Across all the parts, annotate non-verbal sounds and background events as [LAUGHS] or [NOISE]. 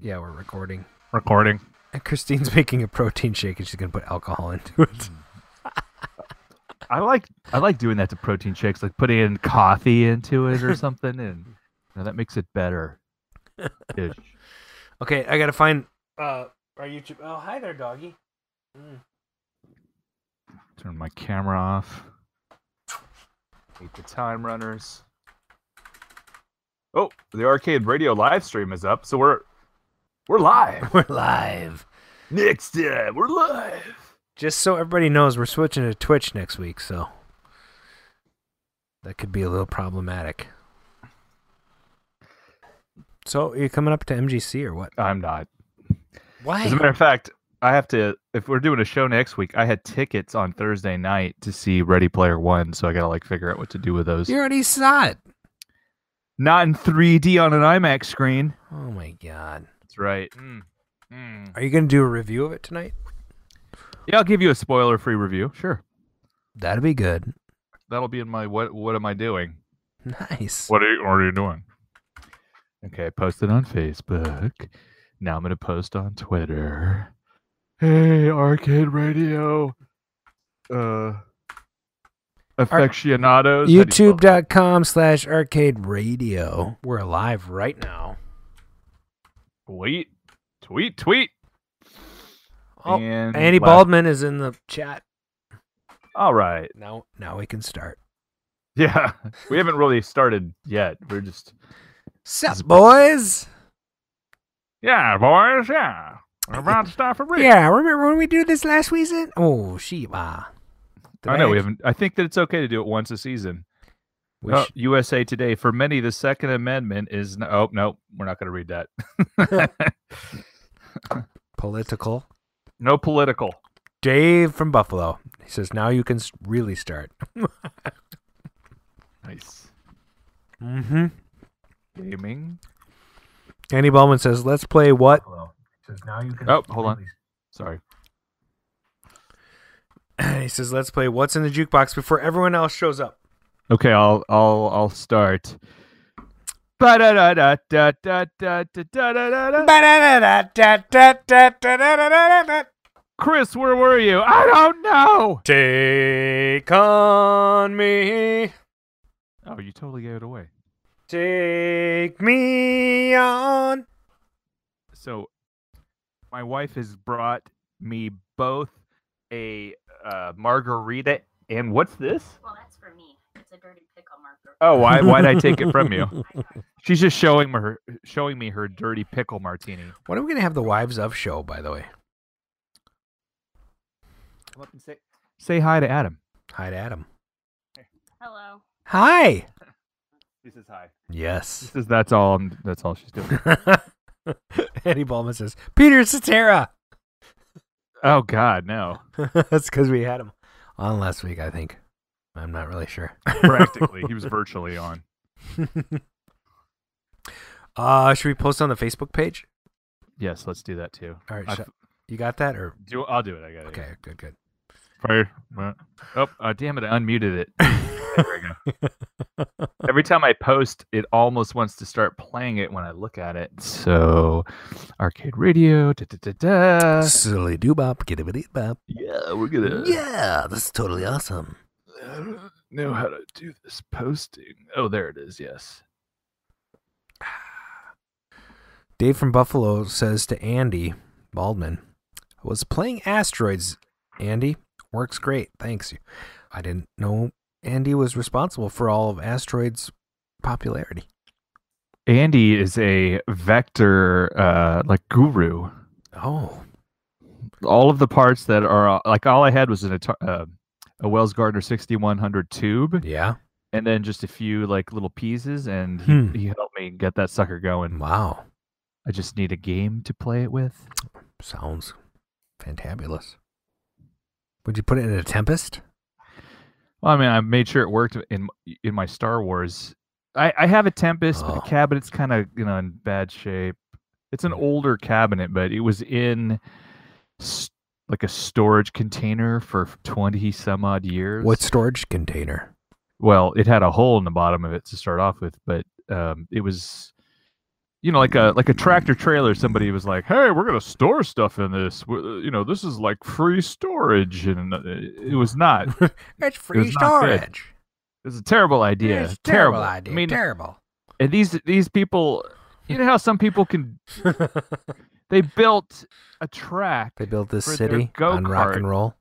Yeah, we're recording. Recording. And Christine's [LAUGHS] making a protein shake, and she's gonna put alcohol into it. I like I like doing that to protein shakes, like putting in coffee into it or [LAUGHS] something, and you know, that makes it better. Okay, I gotta find uh our YouTube. Oh, hi there, doggy. Mm. Turn my camera off. Hate the time runners. Oh, the arcade radio live stream is up, so we're we're live. [LAUGHS] We're live. Next time, we're live. Just so everybody knows, we're switching to Twitch next week, so that could be a little problematic. So, are you coming up to MGC or what? I'm not. Why? As a matter of fact, I have to. If we're doing a show next week, I had tickets on Thursday night to see Ready Player One, so I gotta like figure out what to do with those. you already saw it. Not in 3D on an IMAX screen. Oh my god. That's right. Mm. Mm. Are you gonna do a review of it tonight? Yeah, I'll give you a spoiler-free review. Sure, That'll be good. that'll be in my what? What am I doing? Nice. What are you, what are you doing? Okay, I posted on Facebook. Now I'm gonna post on Twitter. Hey, Arcade Radio. Uh, aficionados. How do you spell YouTube.com slash arcade radio. We're live right now. Tweet, tweet, tweet. Oh, and Andy last- Baldwin is in the chat. All right. Now now we can start. Yeah, we haven't really started yet. We're just Sup, boys? yeah, boys. Yeah, we're about to start for real. Yeah, remember when we do this last season? Oh, Shiba. Did I know we haven't. I think that it's okay to do it once a season. We Oh, USA Today. For many, the Second Amendment is. No, oh no, we're not going to read that. [LAUGHS] political. no political. Dave from Buffalo. He says now you can really start. [LAUGHS] Nice mm-hmm. gaming. Andy Baldwin says, "Let's play what?" Oh, hold on. Sorry. [CLEARS THROAT] he says, "Let's play what's in the jukebox before everyone else shows up." Okay, I'll I'll I'll start. Chris, where were you? I don't know. Take on me. Oh, you totally gave it away. Take me on. So, my wife has brought me both a uh, margarita and what's this? A dirty pickle marker. Oh, why why'd I take it from [LAUGHS] you? She's just showing me her showing me her dirty pickle martini. When are we gonna have the wives of show? By the way, Come up and say say hi to Adam. hi to Adam. Hello. Hi. [LAUGHS] He says hi. Yes. He says that's all. I'm, that's all she's doing. [LAUGHS] Eddie Ballman says, Peter Cetera. Oh God, no. That's because we had him on last week, I think. I'm not really sure. Practically, he was [LAUGHS] virtually on. [LAUGHS] uh, should we post on the Facebook page? Yes, let's do that too. All right, sh- you got that, or do I'll do it. I got it. okay, good, good. Fire. Oh, uh, damn it! I unmuted it. There we go. [LAUGHS] Every time I post, it almost wants to start playing it when I look at it. So, arcade radio. Da, da, da, da. Silly doobop, get it bop. Yeah, we're gonna. Yeah, this is totally awesome. I don't know how to do this posting. Oh, there it is. Yes. [SIGHS] Dave from Buffalo says to Andy Baldwin, was playing Asteroids, Andy. Works great. Thanks. I didn't know Andy was responsible for all of Asteroids' popularity. Andy is a vector, uh, like guru. Oh, All of the parts that are like all I had was an, Ata- uh, a Wells Gardner 6100 tube, yeah. and then just a few like little pieces, and he, Hmm. he helped me get that sucker going. Wow. I just need a game to play it with. Sounds fantabulous. Would you put it in a Tempest? Well, I mean, I made sure it worked in in my Star Wars. I, I have a Tempest, but Oh. the cabinet's kind of you know in bad shape. It's an older cabinet, but it was in s- like a storage container for twenty some odd years. What storage container? well, it had a hole in the bottom of it to start off with, but um, it was, you know, like a like a tractor trailer. Somebody was like, "Hey, we're gonna store stuff in this. W- You know, this is like free storage," and uh, it was not. [LAUGHS] It It's free was not good. storage. was a terrible idea. It's a terrible, terrible idea. I mean, terrible. and these these people, you know how some people can [LAUGHS] they built a track. they built this city on rock and roll.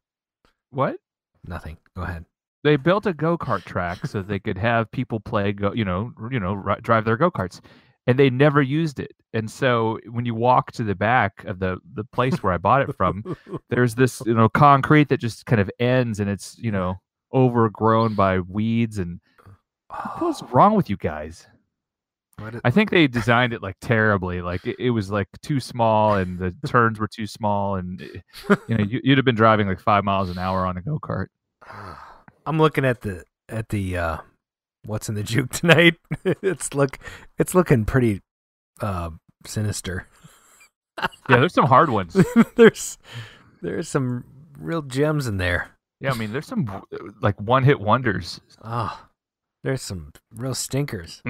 What? Nothing. Go ahead. they built a go-kart track so they could have people play go you know you know ri- drive their go-karts and they never used it and so when you walk to the back of the the place where i bought it from [LAUGHS] there's this you know concrete that just kind of ends and it's you know overgrown by weeds and uh, what's wrong with you guys i think they designed it like terribly like it, it was like too small and the [LAUGHS] turns were too small and it- you know [LAUGHS] you, you'd have been driving like five miles an hour on a go-kart [SIGHS] I'm looking at the at the uh what's in the juke tonight. [LAUGHS] it's look it's looking pretty uh sinister. yeah there's some hard ones there's there's some real gems in there. Yeah, I mean, there's some like one hit wonders. Oh, there's some real stinkers.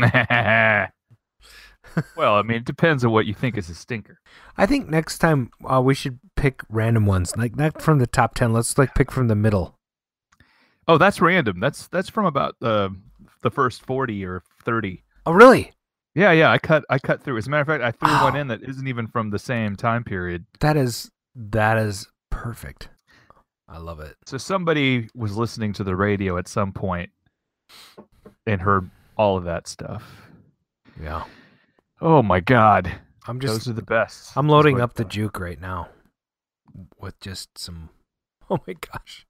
Well, I mean, it depends on what you think is a stinker. I think next time uh, we should pick random ones, like not from the top ten. Let's like pick from the middle. Oh, that's random. That's that's from about the the first forty or thirty. Oh, really? Yeah, yeah. I cut I cut through. As a matter of fact, I threw one in that isn't even from the same time period. That is that is perfect. I love it. So somebody was listening to the radio at some point and heard all of that stuff. Yeah, Oh my god, I'm just those are the best. I'm loading up the juke right now with just some. [LAUGHS] Oh my gosh,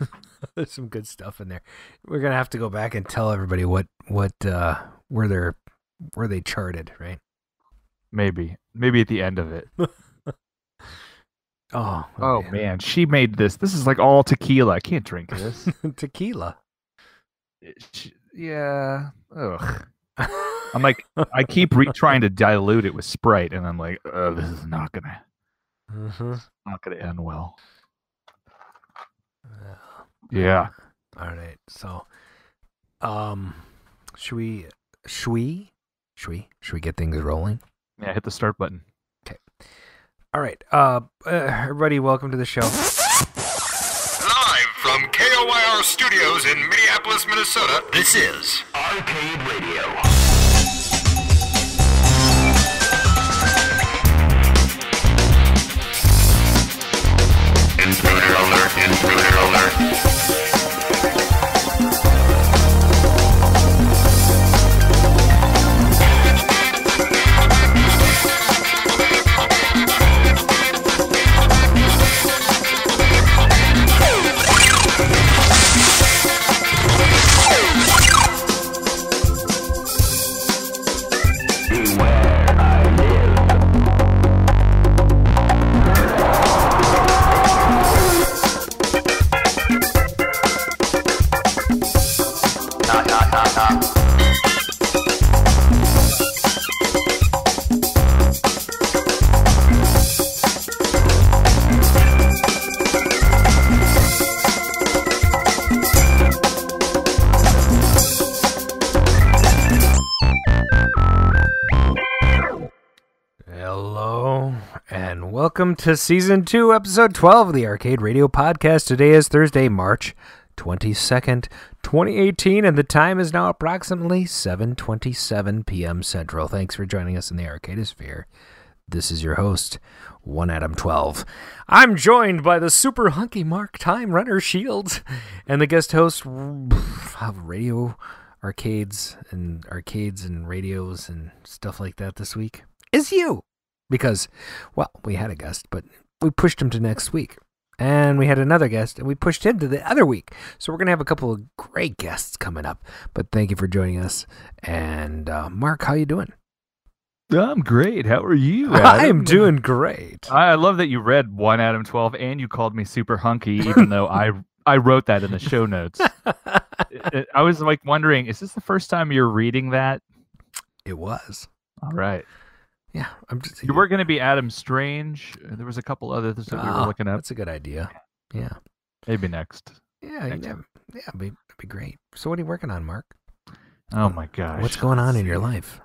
[LAUGHS] there's some good stuff in there. We're gonna have to go back and tell everybody what what uh where they're where they charted, right? Maybe, maybe at the end of it. [LAUGHS] Oh, Oh man, she made this. This is like all tequila. I can't drink this. tequila. It- yeah. Ugh. I'm like, I keep re- trying to dilute it with Sprite, and I'm like, oh, this is not gonna, hmm not gonna end well. Yeah. All right, so, um, should we, should we, should we, should we get things rolling? Yeah. Hit the start button. Okay. All right, uh, uh everybody, welcome to the show. Live from KOYR Studios in Minneapolis, Minnesota, this is Arcade Radio. Intruder alert, intruder alert. Welcome to season two, episode 12 of the Arcade Radio Podcast. Today is Thursday, March 22nd, 2018, and the time is now approximately 7.27 p.m. Central. Thanks for joining us in the Arcadosphere. This is your host, One Adam 12. I'm joined by the super hunky Mark Time Runner Shields and the guest host of Radio Arcades and Arcades and Radios and stuff like that this week is you. Because, well, we had a guest, but we pushed him to next week. And we had another guest, and we pushed him to the other week. So we're going to have a couple of great guests coming up. But thank you for joining us. And, uh, Mark, how you doing? I'm great. How are you? [LAUGHS] I'm doing great. I I love that you read one Adam twelve, and you called me super hunky, even though I I wrote that in the show notes. [LAUGHS] I was like wondering, is this the first time you're reading that? it was. All right. Yeah, I'm just. You were going to be Adam Strange. There was a couple others that we were Ah, looking at. That's a good idea. Yeah. Maybe next. Yeah, Next never, yeah, it'd be, it'd be great. So, what are you working on, Mark? Oh my gosh. What's going on in your life?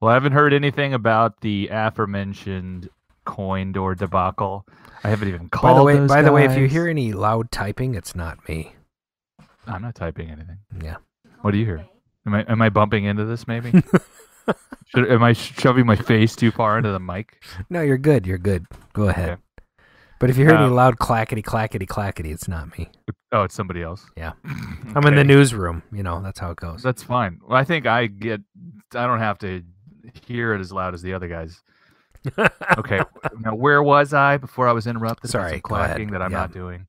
Well, I haven't heard anything about the aforementioned coin door debacle. I haven't even called. By the way, by the way, if you hear any loud typing, it's not me. I'm not typing anything. Yeah. What do you hear? Am I am I bumping into this? Maybe. [LAUGHS] Should, am I shoving my face too far into the mic? No, you're good. You're good. Go ahead. Okay. But if you hear any Um, loud clackety clackety clackety, it's not me. Oh, it's somebody else. Yeah. [CLEARS THROAT] I'm in the newsroom. You know, that's how it goes. That's fine. Well, I think I get. I don't have to hear it as loud as the other guys. [LAUGHS] Okay. now, where was I before I was interrupted? Sorry, some go ahead. clacking that I'm Yeah. not doing.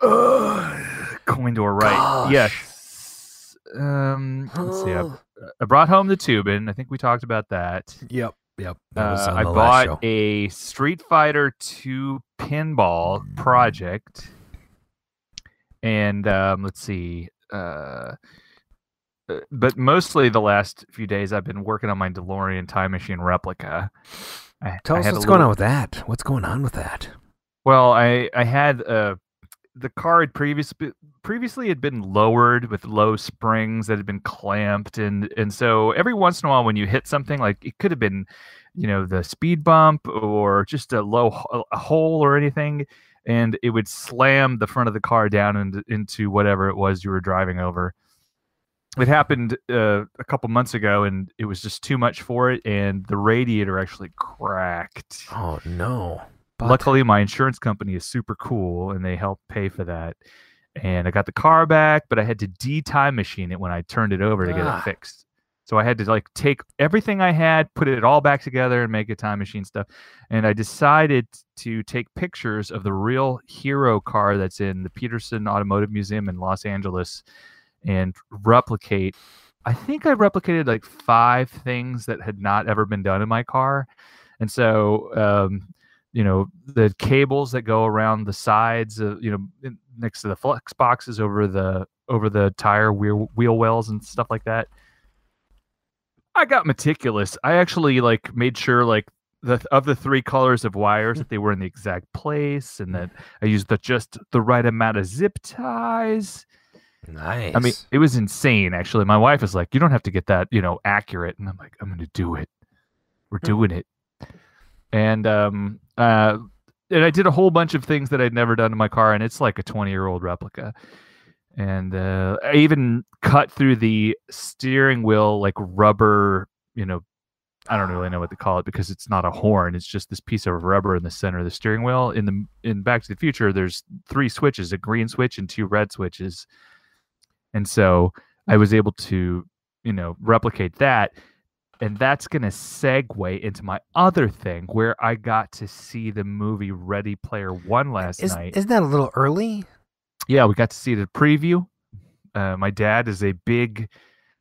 Uh, coin door, right? Gosh. Yes. Um. Let's see. I, [GASPS] I brought home the tubin. I think we talked about that. Yep. Yep. That was Uh, I bought a Street Fighter 2 pinball project. And um, let's see. Uh, uh, but mostly the last few days, I've been working on my DeLorean time machine replica. I, Tell I us a what's going on with that. What's going on with that? Well, I I had uh, the car had previous previously had been lowered with low springs that had been clamped, and and so every once in a while when you hit something like it could have been, you know, the speed bump or just a low a hole or anything, and it would slam the front of the car down into, into whatever it was you were driving over. It happened uh, a couple months ago, and it was just too much for it, and the radiator actually cracked. Oh no. But- Luckily, my insurance company is super cool and they helped pay for that. And I got the car back, but I had to de-time machine it when I turned it over to get Ah. it fixed. So I had to like take everything I had, put it all back together, and make a time machine stuff. And I decided to take pictures of the real hero car that's in the Petersen Automotive Museum in Los Angeles, and replicate. I think I replicated like five things that had not ever been done in my car, and so um, you know the cables that go around the sides of you know next to the flex boxes over the over the tire wheel wheel wells and stuff like that i got meticulous i actually like made sure like the of the three colors of wires that they were in the exact place and that i used the just the right amount of zip ties Nice. I mean, it was insane. Actually, my wife is like, "You don't have to get that, you know, accurate," and I'm like, "I'm going to do it. We're Hmm. doing it." And um, uh, and I did a whole bunch of things that I'd never done in my car, and it's like a 20 year old replica. And uh, I even cut through the steering wheel like rubber, you know, I don't really know what to call it because it's not a horn. It's just this piece of rubber in the center of the steering wheel. In the in Back to the Future, there's three switches: a green switch and two red switches. And so I was able to, you know, replicate that. And that's going to segue into my other thing where I got to see the movie Ready Player One last is, night. isn't that a little early? yeah, we got to see the preview. Uh, my dad is a big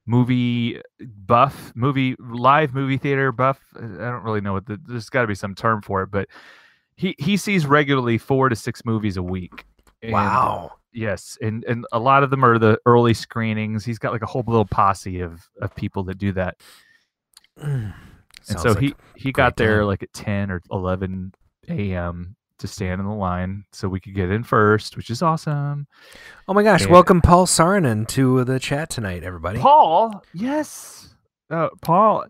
movie buff, movie live movie theater buff. Uh, I don't really know what the, there's got to be some term for it, but he he sees regularly four to six movies a week. And, wow. Yes, and and a lot of them are the early screenings. He's got like a whole little posse of of people that do that. And so like he he got there time. like at 10 or 11 a.m. to stand in the line so we could get in first, which is awesome. Oh my gosh! and- Welcome Paul Saarinen to the chat tonight, everybody. Paul, yes. Uh, Paul,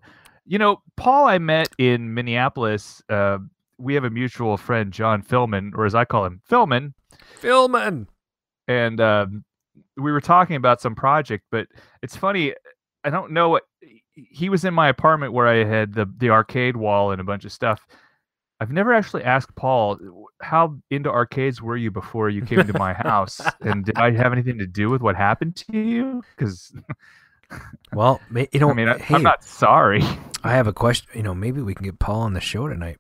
you know, Paul I met in Minneapolis. Uh, we have a mutual friend, John Philman, or as I call him, Philman. Philman. and um, we were talking about some project but it's funny i don't know what he was in my apartment where i had the, the arcade wall and a bunch of stuff i've never actually asked paul how into arcades were you before you came to my house and did i have anything to do with what happened to you because [LAUGHS] Well, you know, i mean I, hey, i'm not sorry I have a question. You know, maybe we can get Paul on the show tonight.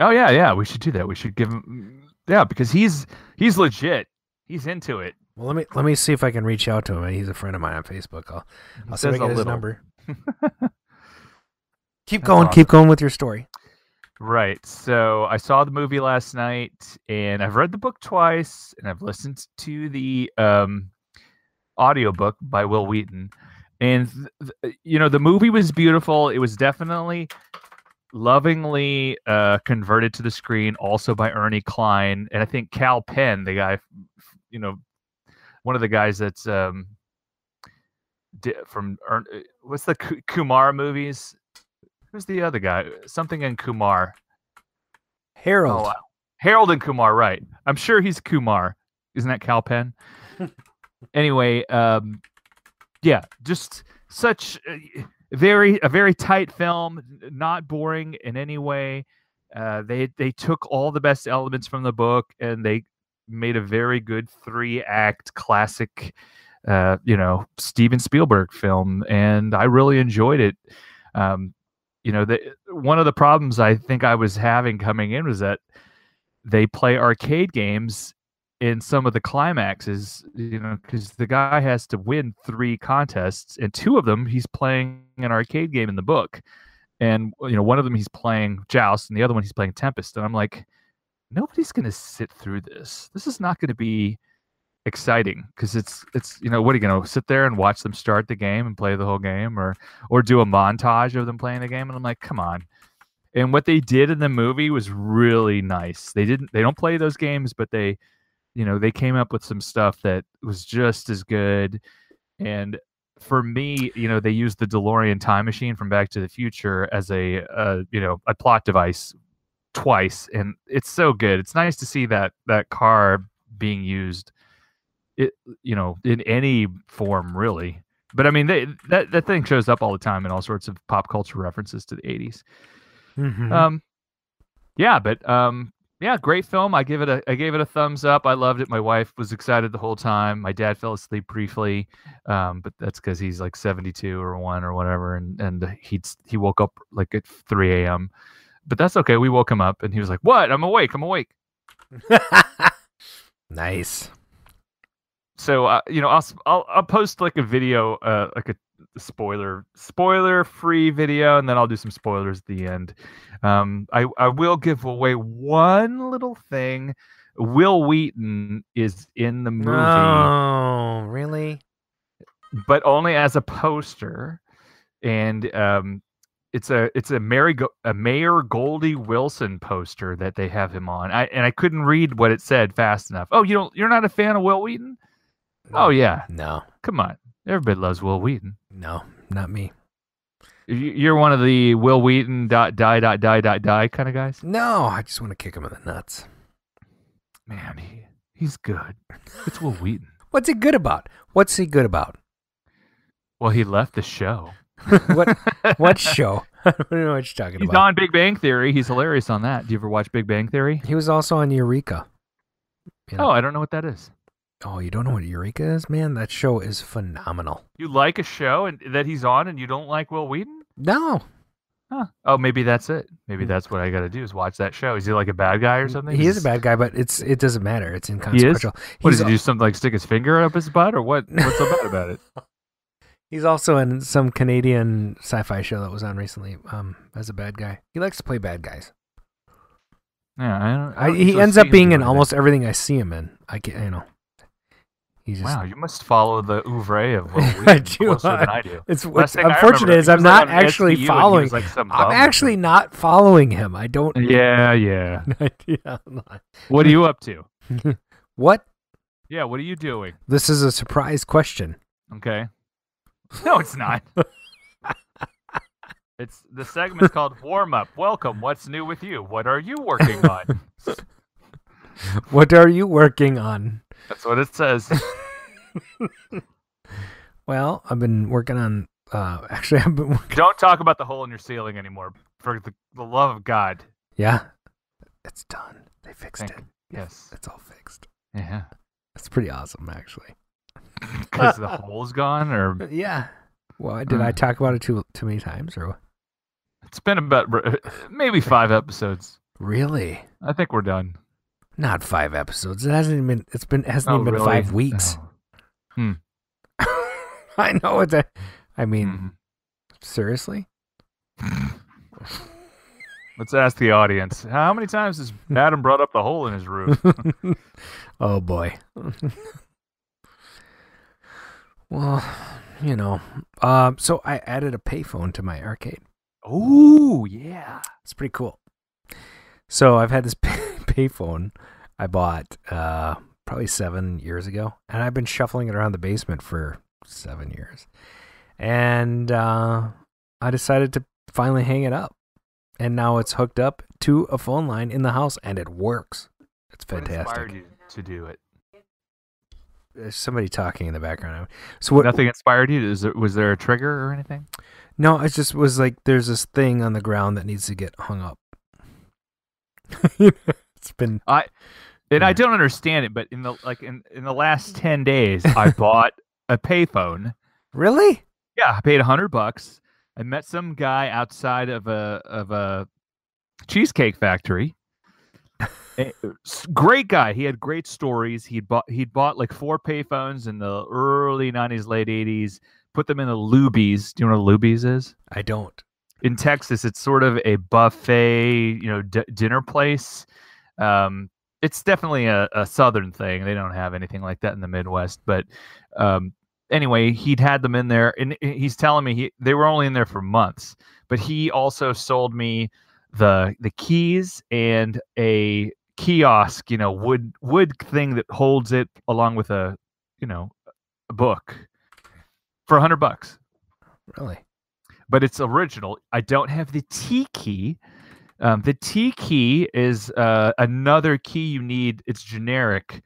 oh yeah yeah we should do that we should give him yeah because he's he's legit he's into it Well, let me let me see if I can reach out to him. He's a friend of mine on Facebook. I'll He I'll see if I get his little. number. [LAUGHS] Keep That's going. awesome. Keep going with your story. Right. So I saw the movie last night and I've read the book twice and I've listened to the um audiobook by Wil Wheaton. And th- th- you know, the movie was beautiful. It was definitely lovingly uh converted to the screen also by Ernie Cline and I think Kal Penn, the guy you know, one of the guys that's um from uh, what's the Kumar movies? Who's the other guy? Something in Kumar. Harold. Oh, wow. Harold and Kumar, right? I'm sure he's Kumar. Isn't that Kal Penn? [LAUGHS] anyway, um, yeah, just such a very a very tight film, not boring in any way. Uh, they they took all the best elements from the book and they made a very good three act classic, uh, you know, Steven Spielberg film, and I really enjoyed it. Um, you know, the, one of the problems I think I was having coming in was that they play arcade games in some of the climaxes, you know, because the guy has to win three contests, and two of them he's playing an arcade game in the book, and you know, one of them he's playing Joust, and the other one he's playing Tempest, and I'm like, nobody's gonna sit through this. This is not gonna be exciting because it's it's you know what are you gonna sit there and watch them start the game and play the whole game or or do a montage of them playing the game? And I'm like come on. And what they did in the movie was really nice. They didn't they don't play those games but they you know they came up with some stuff that was just as good. And for me you know they used the delorean time machine from back to the future as a uh, you know a plot device twice and it's so good. It's nice to see that that car being used it you know in any form really. But i mean they, that that thing shows up all the time in all sorts of pop culture references to the 80s Mhm. um yeah but um yeah great film. I give it a i gave it a thumbs up. I loved it. My wife was excited the whole time. My dad fell asleep briefly um but that's because he's like 72 or 1 or whatever and and he'd he woke up like at 3 a.m but that's okay. We woke him up and he was like what? I'm awake. I'm awake. [LAUGHS] Nice. So uh, you know I'll, I'll I'll post like a video uh like a spoiler spoiler free video and then I'll do some spoilers at the end. Um I I will give away one little thing. Wil Wheaton is in the movie No, really? but only as a poster and um it's a it's a Mary Go- a Mayor Goldie Wilson poster that they have him on. I and I couldn't read what it said fast enough. Oh, you don't you're not a fan of Wil Wheaton? Oh yeah. No, Come on. Everybody loves Wil Wheaton. no, not me. You- You're one of the Wil Wheaton dot die dot die dot die kind of guys. No, I just want to kick him in the nuts. Man, he, he's good. It's Wil Wheaton. [LAUGHS] What's he good about? What's he good about? Well, he left the show. [LAUGHS] what what [LAUGHS] show? I don't know what you're talking He's about. on Big Bang Theory. He's hilarious on that. Do you ever watch Big Bang Theory? He was also on Eureka. Yeah. Oh, I don't know what that is. Oh, you don't know what Eureka is, man? That show is phenomenal. You like a show and that he's on, and you don't like Will Wheaton? No, Huh. Oh, maybe that's it. Maybe that's what I got to do is watch that show. Is he like a bad guy or something? he is a bad guy, but it's it doesn't matter. It's inconsequential. What He's does he do? Something like stick his finger up his butt, or what? What's so bad [LAUGHS] about it? He's also in some Canadian sci-fi show that was on recently. Um, as a bad guy, he likes to play bad guys. Yeah, I don't. I I, don't he ends up being in that. almost everything I see him in. I get, you know, just. Wow, you must follow the oeuvre of Will [LAUGHS] I do. closer than I do. [LAUGHS] It's what's unfortunate is I'm not like, actually following. like, some I'm actually not following him. I don't. Yeah, yeah. yeah, [LAUGHS] What are you up to? What? Yeah, what are you doing? This is a surprise question. Okay. No, it's not. it's the segment's called warm up. Welcome. What's new with you? What are you working on? What are you working on? That's what it says. [LAUGHS] Well, I've been working on. Uh, actually, [LAUGHS] I've been working. Don't talk about the hole in your ceiling anymore. For the, the love of God. Yeah, it's done. They fixed Thank it. Yes. It's all fixed. Yeah. It's pretty awesome, actually. [LAUGHS] Because the hole's gone, or Yeah. Well, did I Uh. talk about it too too many times, or it's been about maybe five episodes. really? I think we're done. Not five episodes. It hasn't even been. It's been. It hasn't Oh, even been really? five weeks. Oh. [LAUGHS] I know it's a. I mean, Mhm. seriously. [LAUGHS] Let's ask the audience. How many times has [LAUGHS] Adam brought up the hole in his roof? oh boy. well, you know. Um. So I added a payphone to my arcade. Oh yeah. It's pretty cool. So I've had this pay- payphone I bought uh, probably seven years ago, and I've been shuffling it around the basement for seven years. And uh, I decided to finally hang it up, and now it's hooked up to a phone line in the house, and it works. It's What inspired fantastic. you to do it? There's somebody talking in the background. So what? Nothing inspired you. Is there, was there a trigger or anything? No, it just was like there's this thing on the ground that needs to get hung up. [LAUGHS] it's been I and I don't understand it, but in the like in, in the last ten days, [LAUGHS] I bought a payphone. really. Yeah, I paid a hundred bucks. I met some guy outside of a of a cheesecake factory. Eh, great guy. He had great stories. He'd bought he'd bought like four payphones in the early '90s, late '80s. Put them in the Luby's. Do you know what a Luby's is? I don't. in Texas, it's sort of a buffet, you know, d- dinner place. Um, it's definitely a, a southern thing. They don't have anything like that in the Midwest. But um, anyway, he'd had them in there, and he's telling me he, they were only in there for months. But he also sold me the the keys and a kiosk, you know, wood wood thing that holds it along with a, you know, a book for a hundred bucks Really. but it's original. I don't have the T key. Um, the T key is uh, another key you need. It's generic,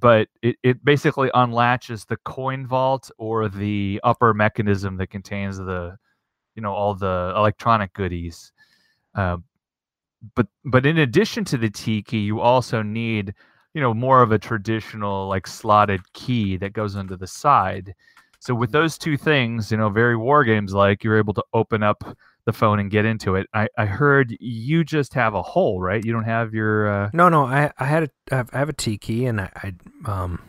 but it, it basically unlatches the coin vault or the upper mechanism that contains the, you know, all the electronic goodies. Uh, but but in addition to the T key, you also need, you know, more of a traditional like slotted key that goes under the side. So with those two things, you know, very war games like, you're able to open up the phone and get into it. I, I heard you just have a hole, right? You don't have your uh, No, no. I I had a I have- I have a T key, and I, I um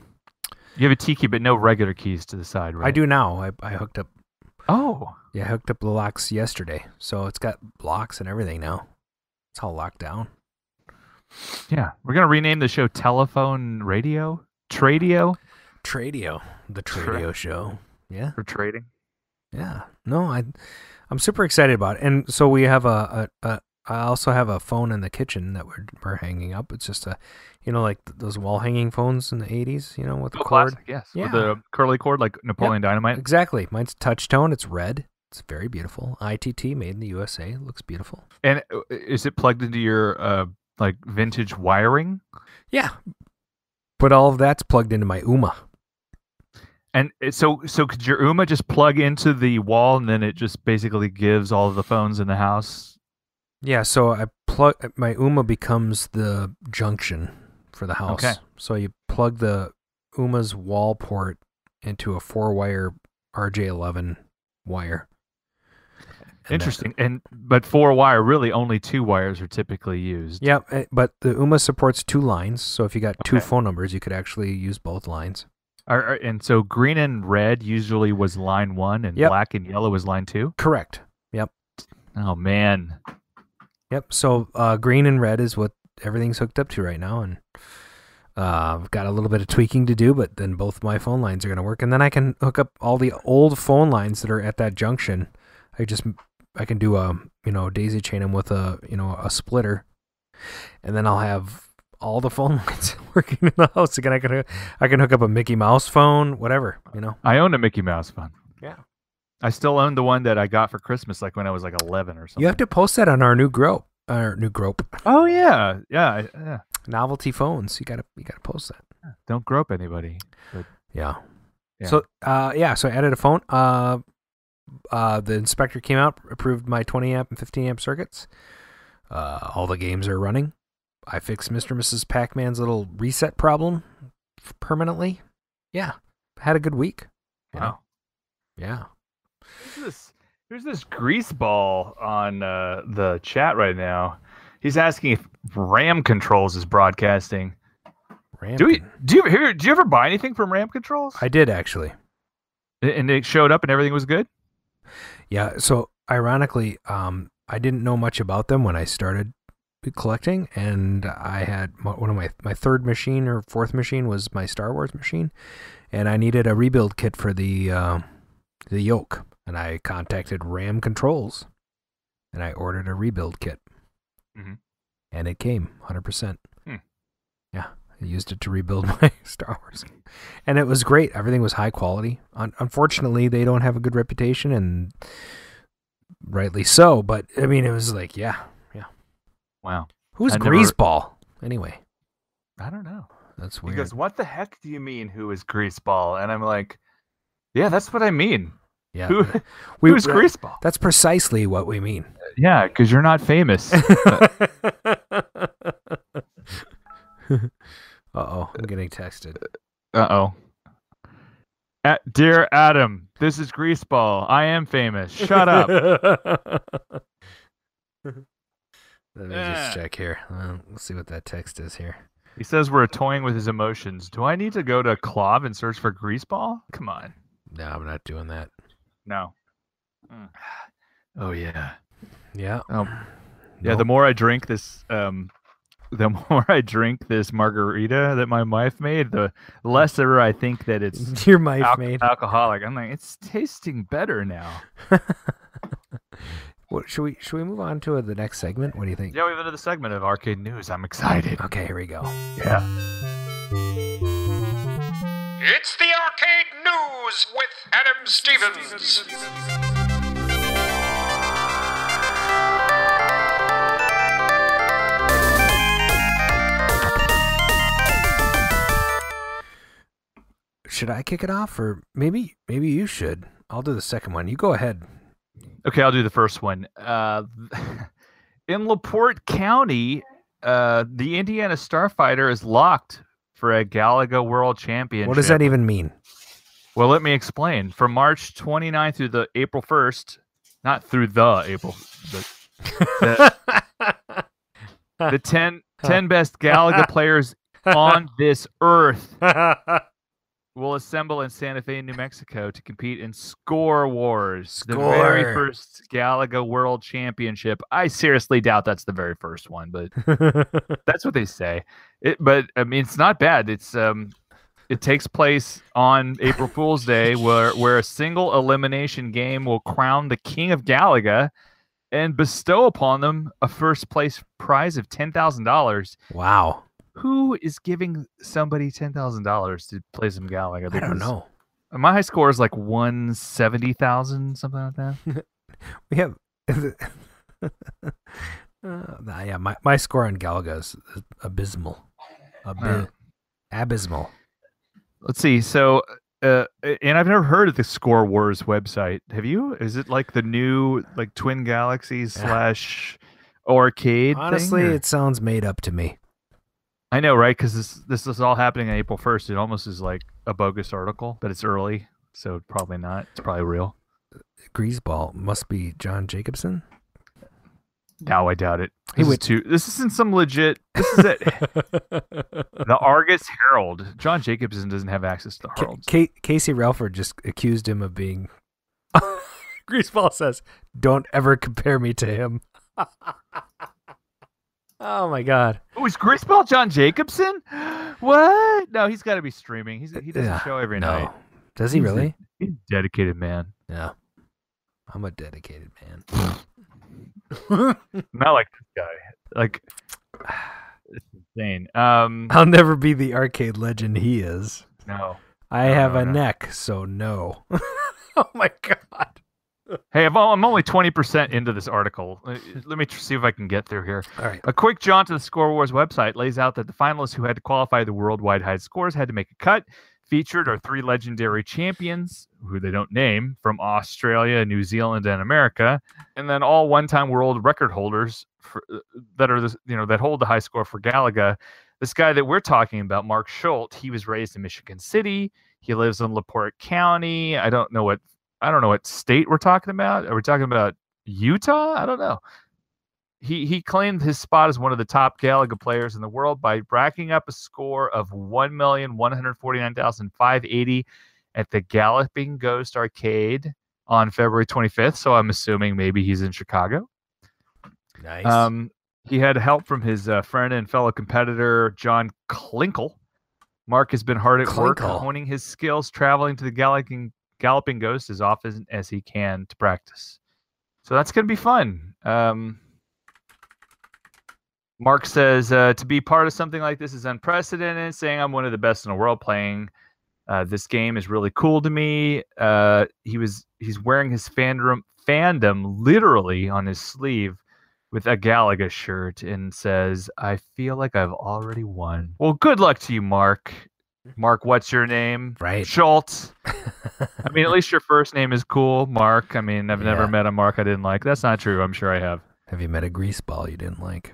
you have a T key, but no regular keys to the side, right? I do now. I I hooked up. Oh, Yeah, I hooked up the locks yesterday, so it's got locks and everything now. It's all locked down. yeah. We're gonna rename the show Telephone Radio Tradio Tradio, the Tra- Tradio show. Yeah, for trading. yeah. No, I I'm super excited about it, and so we have a a. a I also have a phone in the kitchen that we're we're hanging up. It's just a, you know, like those wall hanging phones in the '80s. You know, with the Oh, cord. classic, yes. Yeah. With the curly cord like Napoleon Dynamite. Exactly. Mine's touch tone. It's red. It's very beautiful. ITT made in the USA. It looks beautiful. And uh, is it plugged into your uh like vintage wiring? Yeah. But all of that's plugged into my Ooma. And so so could your Ooma just plug into the wall and then it just basically gives all of the phones in the house? Yeah, so I plug my Ooma becomes the junction for the house. Okay. So you plug the Ooma's wall port into a four wire RJ11 wire. And Interesting. And but four wire, really only two wires are typically used. Yeah, eh, but the Ooma supports two lines. So if you got two phone numbers, you could actually use both lines. Are- and so green and red usually was line one, and Yep. black and yellow was line two. Correct. Yep. Oh man, Yep. So uh, green and red is what everything's hooked up to right now, and uh, I've got a little bit of tweaking to do, but then both my phone lines are going to work, and then I can hook up all the old phone lines that are at that junction. I just I can do a you know daisy chain them with a you know a splitter, and then I'll have all the phone [LAUGHS] lines [LAUGHS] working in the house again. I can I can hook up a Mickey Mouse phone, whatever you know. I own a Mickey Mouse phone. Yeah. I still own the one that I got for Christmas, like when I was like eleven or something. You have to post that on our new grope, our new grope Oh yeah, yeah, yeah. novelty phones. You gotta you gotta post that. Don't grope anybody. But Yeah. Yeah. So uh yeah, so I added a phone. Uh uh the inspector came out, approved my 20 amp and 15 amp circuits. Uh all the games are running. I fixed Mr. and Mrs. Pac-Man's little reset problem permanently. Yeah. Had a good week. you know? wow. Yeah. There's this, here's this grease ball on uh, the chat right now. He's asking if RAM Controls is broadcasting. Ram Do we? Do you ever? Do you ever buy anything from RAM Controls? I did actually. and it showed up and everything was good. Yeah, so ironically, um, I didn't know much about them when I started collecting, and I had one of my my third machine or fourth machine was my Star Wars machine, and I needed a rebuild kit for the uh, the yoke, and I contacted Ram Controls, and I ordered a rebuild kit, Mhm. and it came hundred percent. Hmm. Yeah, I used it to rebuild [LAUGHS] my Star Wars, and it was great. Everything was high quality. Un- unfortunately, they don't have a good reputation, and rightly so. But I mean, it was like, yeah, Wow. who's I never- Greaseball anyway? I don't know. That's weird. He goes, "What the heck do you mean? Who is Greaseball?" And I'm like, "Yeah, that's what I mean. yeah, Who, we, [LAUGHS] who's Greaseball? That's precisely what we mean. Yeah, because you're not famous." [LAUGHS] [LAUGHS] uh oh, I'm getting texted. Uh oh. At, dear Adam, this is Greaseball. I am famous. Shut up. Let me just check here. Let's see what that text is here. He says we're toying with his emotions. Do I need to go to KLOV and search for Greaseball? Come on. No, I'm not doing that. No. Mm. [SIGHS] Oh yeah. Yeah. Um, Yeah, Nope. the more I drink this um [LAUGHS] the more I drink this margarita that my wife made, the lesser I think that it's [LAUGHS] your wife al- made. alcoholic. I'm like, it's tasting better now. [LAUGHS] What should we should we move on to the next segment? What do you think? Yeah, we have another segment of arcade news. I'm excited. Okay, here we go. Yeah. It's the Arcade News with Adam Stevens. Should I kick it off, or maybe maybe you should? I'll do the second one. You go ahead. Okay, I'll do the first one. Uh, [LAUGHS] in LaPorte County, uh, the Indiana Starfighter is locked for a Galaga World Championship. What does that even mean? Well, let me explain. From March 29th through the April 1st, not through the April, the, the, [LAUGHS] the 10, 10 best Galaga [LAUGHS] players on this earth will assemble in Santa Fe, New Mexico to compete in Score Wars, the very first Galaga World Championship. I seriously doubt that's the very first one, but [LAUGHS] that's what they say. It, but I mean, it's not bad. It's um, it takes place on April Fool's Day, where where a single elimination game will crown the king of Galaga, and bestow upon them a first place prize of ten thousand dollars. wow. Who is giving somebody ten thousand dollars to play some Galaga? I don't know. My high score is like one seventy thousand, something like that. [LAUGHS] We have. [LAUGHS] uh, yeah, my, my score on Galaga is abysmal. Abi- Yeah. Abysmal. Let's see. So, uh, and I've never heard of the Score Wars website. Have you? Is it like the new like Twin Galaxies Yeah. slash arcade? Honestly, or- it sounds made up to me. I know, right? Because this this is all happening on April first. It almost is like a bogus article, but it's early, so probably not. It's probably real. Greaseball must be John Jacobson. No, I doubt it. He This is would- too. This isn't some legit. This is it. [LAUGHS] the Argus Herald. John Jacobson doesn't have access to the Ca- Heralds. Ca- Casey Relford just accused him of being. [LAUGHS] Greaseball says, "Don't ever compare me to him." [LAUGHS] oh my god! Oh, is Greaseball John Jacobson? [GASPS] What? No, he's got to be streaming. He's he does Yeah, a show every no, night. does he He's a- really? He's a dedicated man. Yeah, I'm a dedicated man. [LAUGHS] Not like this guy. Like [SIGHS] it's insane. Um, I'll never be the arcade legend he is. no. I No, have no, a no. neck, so no. [LAUGHS] oh my god! Hey, I'm only twenty percent into this article. Uh, Let me see if I can get through here. All right, A quick jaunt to the Score Wars website lays out that the finalists who had to qualify the worldwide high scores had to make a cut. Featured are three legendary champions, who they don't name, from Australia, New Zealand, and America, and then all one-time world record holders for, uh, that are the, you know that hold the high score for Galaga. This guy that we're talking about, Mark Schultz, he was raised in Michigan City. He lives in LaPorte County. I don't know what I don't know what state we're talking about. Are we talking about Utah? I don't know he he claimed his spot as one of the top Galaga players in the world by racking up a score of one million one hundred forty nine thousand five eighty at the Galloping Ghost Arcade on February twenty fifth. So I'm assuming maybe he's in Chicago. nice. Um, he had help from his uh, friend and fellow competitor John Klinkle. Mark has been hard at work honing his skills, traveling to the Galloping Galloping Ghost as often as he can to practice. So that's going to be fun. Um, Mark says uh, to be part of something like this is unprecedented. Saying I'm one of the best in the world playing uh, this game is really cool to me. Uh, he was he's wearing his fandom fandom literally on his sleeve with a Galaga shirt and says, I feel like I've already won. Well, good luck to you, Mark. Mark, what's your name? Right. Schultz. [LAUGHS] I mean, at least your first name is cool, Mark. I mean, I've never Yeah. met a Mark I didn't like. That's not true. I'm sure I have. Have you met a grease ball you didn't like?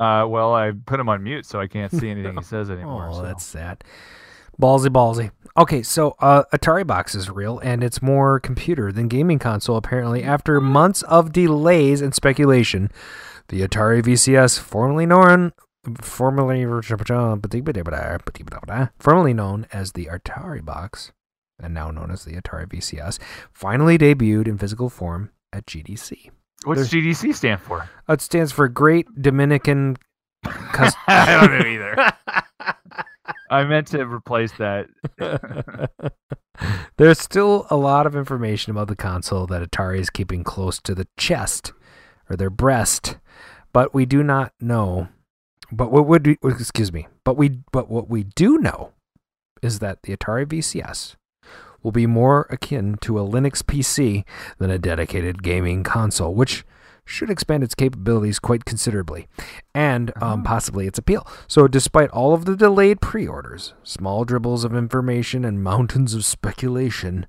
Uh, well, I put him on mute, so I can't see [LAUGHS] anything he says anymore. Oh, so. that's sad. Ballsy, ballsy. Okay, so uh, Atari Box is real, and it's more computer than gaming console. Apparently, after months of delays and speculation, the Atari VCS, formerly known, formerly formerly known as the Atari Box, and now known as the Atari VCS, finally debuted in physical form at GDC. What's GDC stand for? Uh, it stands for Great Dominican. Cus- [LAUGHS] I don't know either. [LAUGHS] I meant to replace that. [LAUGHS] There's still a lot of information about the console that Atari is keeping close to the chest or their breast, but we do not know. But what would we, excuse me? But we but what we do know is that the Atari VCS will be more akin to a Linux PC than a dedicated gaming console, which should expand its capabilities quite considerably and um, Oh. possibly its appeal. So, despite all of the delayed pre orders, small dribbles of information, and mountains of speculation,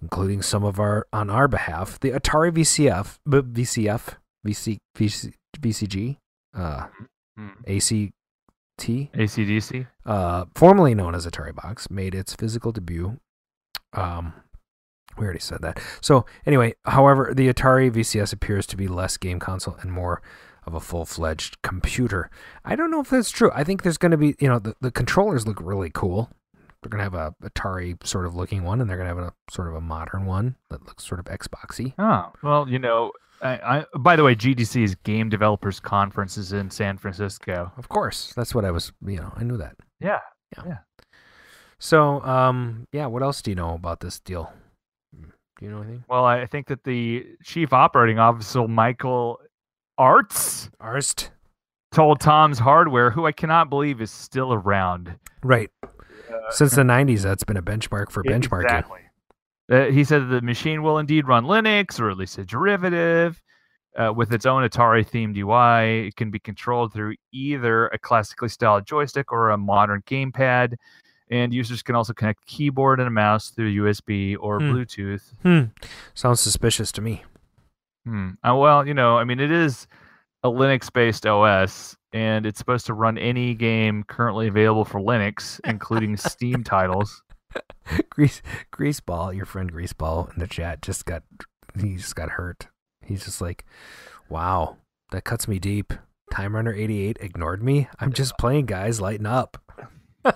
including some of our on our behalf, the Atari VCF, VCF, VC, VC, VCG, uh, Hmm. ACT, ACDC? uh, formerly known as Atari Box, made its physical debut. Um, we already said that. So anyway, however, the Atari VCS appears to be less game console and more of a full-fledged computer. I don't know if that's true. I think there's going to be, you know, the, the controllers look really cool. They're going to have a Atari sort of looking one, and they're going to have a sort of a modern one that looks sort of Xboxy. Oh, well, you know, I, I, by the way, GDC is Game Developers Conferences in San Francisco. Of course, that's what I was. You know, I knew that. Yeah. Yeah. yeah. So, um, yeah. What else do you know about this deal? Do you know anything? Well, I think that the chief operating officer, Michael Arzt, Arzt. told Tom's Hardware, who I cannot believe is still around. Right. Since the 90s, that's been a benchmark for benchmarking. Exactly. Uh, he said that the machine will indeed run Linux, or at least a derivative, uh, with its own Atari themed UI. It can be controlled through either a classically styled joystick or a modern gamepad. And users can also connect keyboard and a mouse through USB or Hmm. Bluetooth. Hmm. Sounds suspicious to me. Hmm. Uh, well, you know, I mean, it is a Linux based OS, and it's supposed to run any game currently available for Linux, including Steam titles. [LAUGHS] Grease, Greaseball, your friend Greaseball in the chat just got, he just got hurt. He's just like, wow, that cuts me deep. Time Runner 88 ignored me. I'm just playing, guys. Lighten up. [LAUGHS]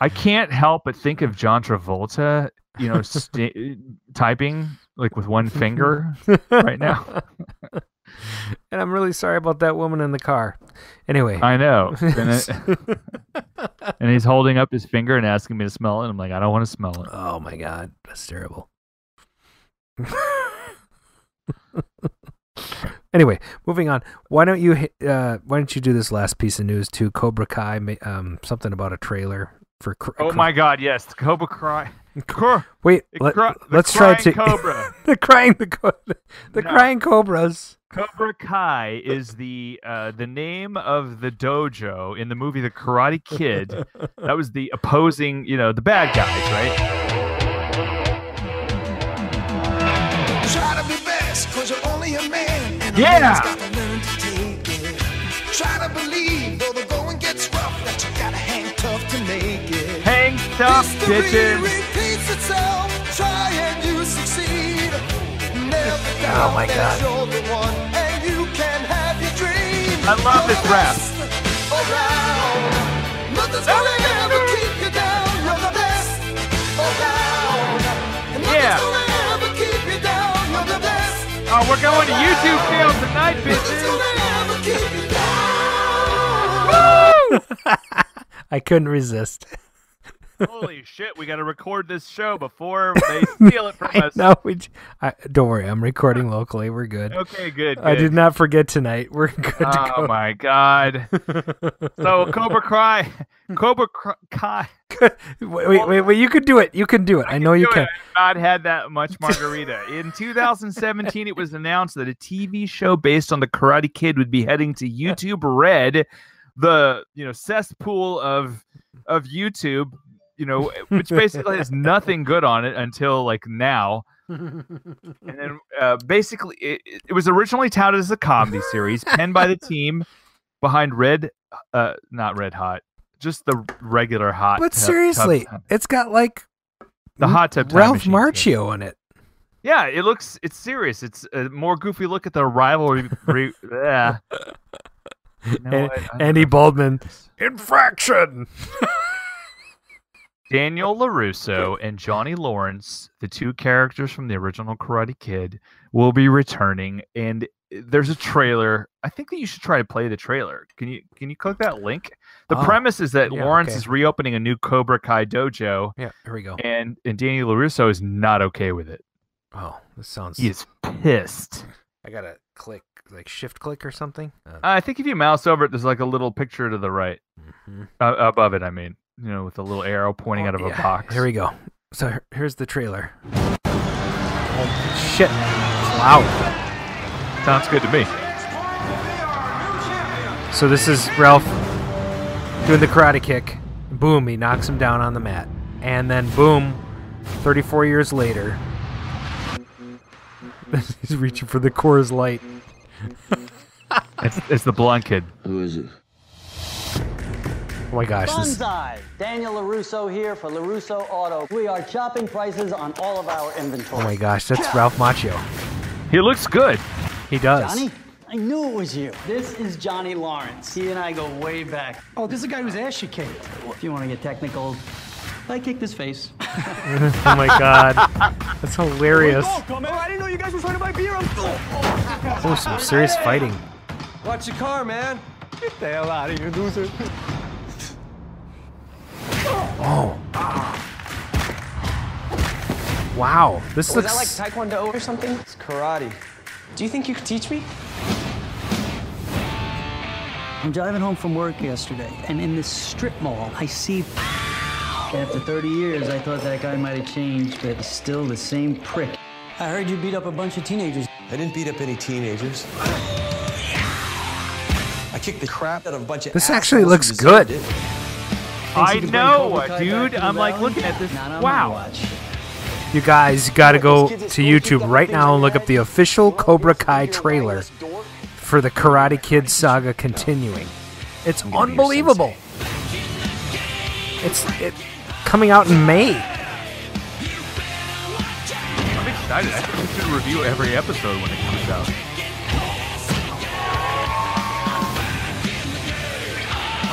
I can't help but think of John Travolta, you know, [LAUGHS] sta typing like with one finger right now. [LAUGHS] and I'm really sorry about that woman in the car. Anyway. I know. [LAUGHS] And, it- [LAUGHS] and he's holding up his finger and asking me to smell it. I'm like, I don't want to smell it. Oh my god, that's terrible. anyway, moving on. Why don't you hit- uh, why don't you do this last piece of news too? Cobra Kai, um, something about a trailer for. Cr- Oh my God! Yes, Cobra Kai. Cr- Wait, let, cry- us try to Cobra. the crying the co- the No. crying cobras. Cobra Kai is the uh, the name of the dojo in the movie The Karate Kid. [LAUGHS] That was the opposing, you know, the bad guys, right? Try to be best, cause you're only a man. And a Yeah. man's got to learn to take it. Try to believe, though the going gets rough, that you gotta hang tough to make it. Hang tough, bitches. repeats itself. Try and you succeed. Never Oh doubt my that God. I love this rap. Around. Nothing's gonna ever keep you down. You're the best around. And nothing's Yeah. gonna ever keep you down. You're the best. Oh, we're going to YouTube field tonight, bitches. gonna ever keep you down. [LAUGHS] I couldn't resist. Holy shit! We got to record this show before [LAUGHS] they steal it from us. No, We, I, don't worry. I'm recording locally. We're good. Okay, good. I good. did not forget tonight. We're good to Oh go. my god! So [LAUGHS] Cobra Kai, Cobra Cr- Kai. [LAUGHS] wait, wait, wait, wait. You can do it. You can do it. I, know you it. can. I've not had that much margarita. In 2017, it was announced that a TV show based on the Karate Kid would be heading to YouTube Red, the you know cesspool of of YouTube. You know, which basically has [LAUGHS] nothing good on it until like now. And then [LAUGHS] uh, basically, it, it was originally touted as a comedy series, penned by the [LAUGHS] team behind Red, uh, not Red Hot, just the regular Hot. but Tub- seriously, Tub- it's got like the Hot Tub Ralph. Macchio in it. Yeah, it looks it's serious. It's a more goofy look at the rivalry. Re, yeah. You know And- what? I Andy. Baldwin. Infraction. Daniel LaRusso and Johnny Lawrence, the two characters from the original Karate Kid, will be returning. And there's a trailer. I think that you should try to play the trailer. Can you can you click that link? The Oh, premise is that yeah, Lawrence okay. is reopening a new Cobra Kai dojo, Yeah, here we go. and and Daniel LaRusso is not okay with it. Oh, this sounds. He is pissed. I gotta click, like shift click or something. Uh, I think if you mouse over it, there's like a little picture to the right. mhm. Uh, above it, I mean, you know, with a little arrow pointing oh, out of a Oh, box. Here we go. So here's the trailer. Oh, shit. It's loud. Sounds good to me. So this is Ralph doing the karate kick. Boom, he knocks him down on the mat. And then boom, 34 years later, [LAUGHS] he's reaching for the Coors Light. It's, it's the blonde kid. Who is it? Oh my gosh, this Banzai! Daniel LaRusso here for LaRusso Auto. We are chopping prices on all of our inventory. Oh my gosh, that's Ralph Macchio. He looks good. He does. Johnny, I knew it was you. This is Johnny Lawrence. He and I go way back. Oh, this is the guy whose ass you kicked. If you want to get technical, I kicked his face. [LAUGHS] Oh my god. That's hilarious. Oh, oh, I didn't know you guys were trying to buy beer. I'm... Oh, some serious fighting. Watch your car, man. Get the hell out of here, loser. Oh. Wow. This oh, Was looks that like Taekwondo or something? It's karate. Do you think you could teach me? I'm driving home from work yesterday, and in this strip mall, I see. After 30 years, I thought that guy might have changed, but he's still the same prick. I heard you beat up a bunch of teenagers. I didn't beat up any teenagers. I kicked the crap out of a bunch of This actually looks deserved good. It. Thinks I he can bring know, dude. back to the I'm like looking at this. Not on my Wow. You guys got to go to YouTube right now and look up the official Cobra Kai trailer for the Karate Kid saga continuing. It's unbelievable. It's it coming out in May. I'm excited. I think we should review every episode when it comes out.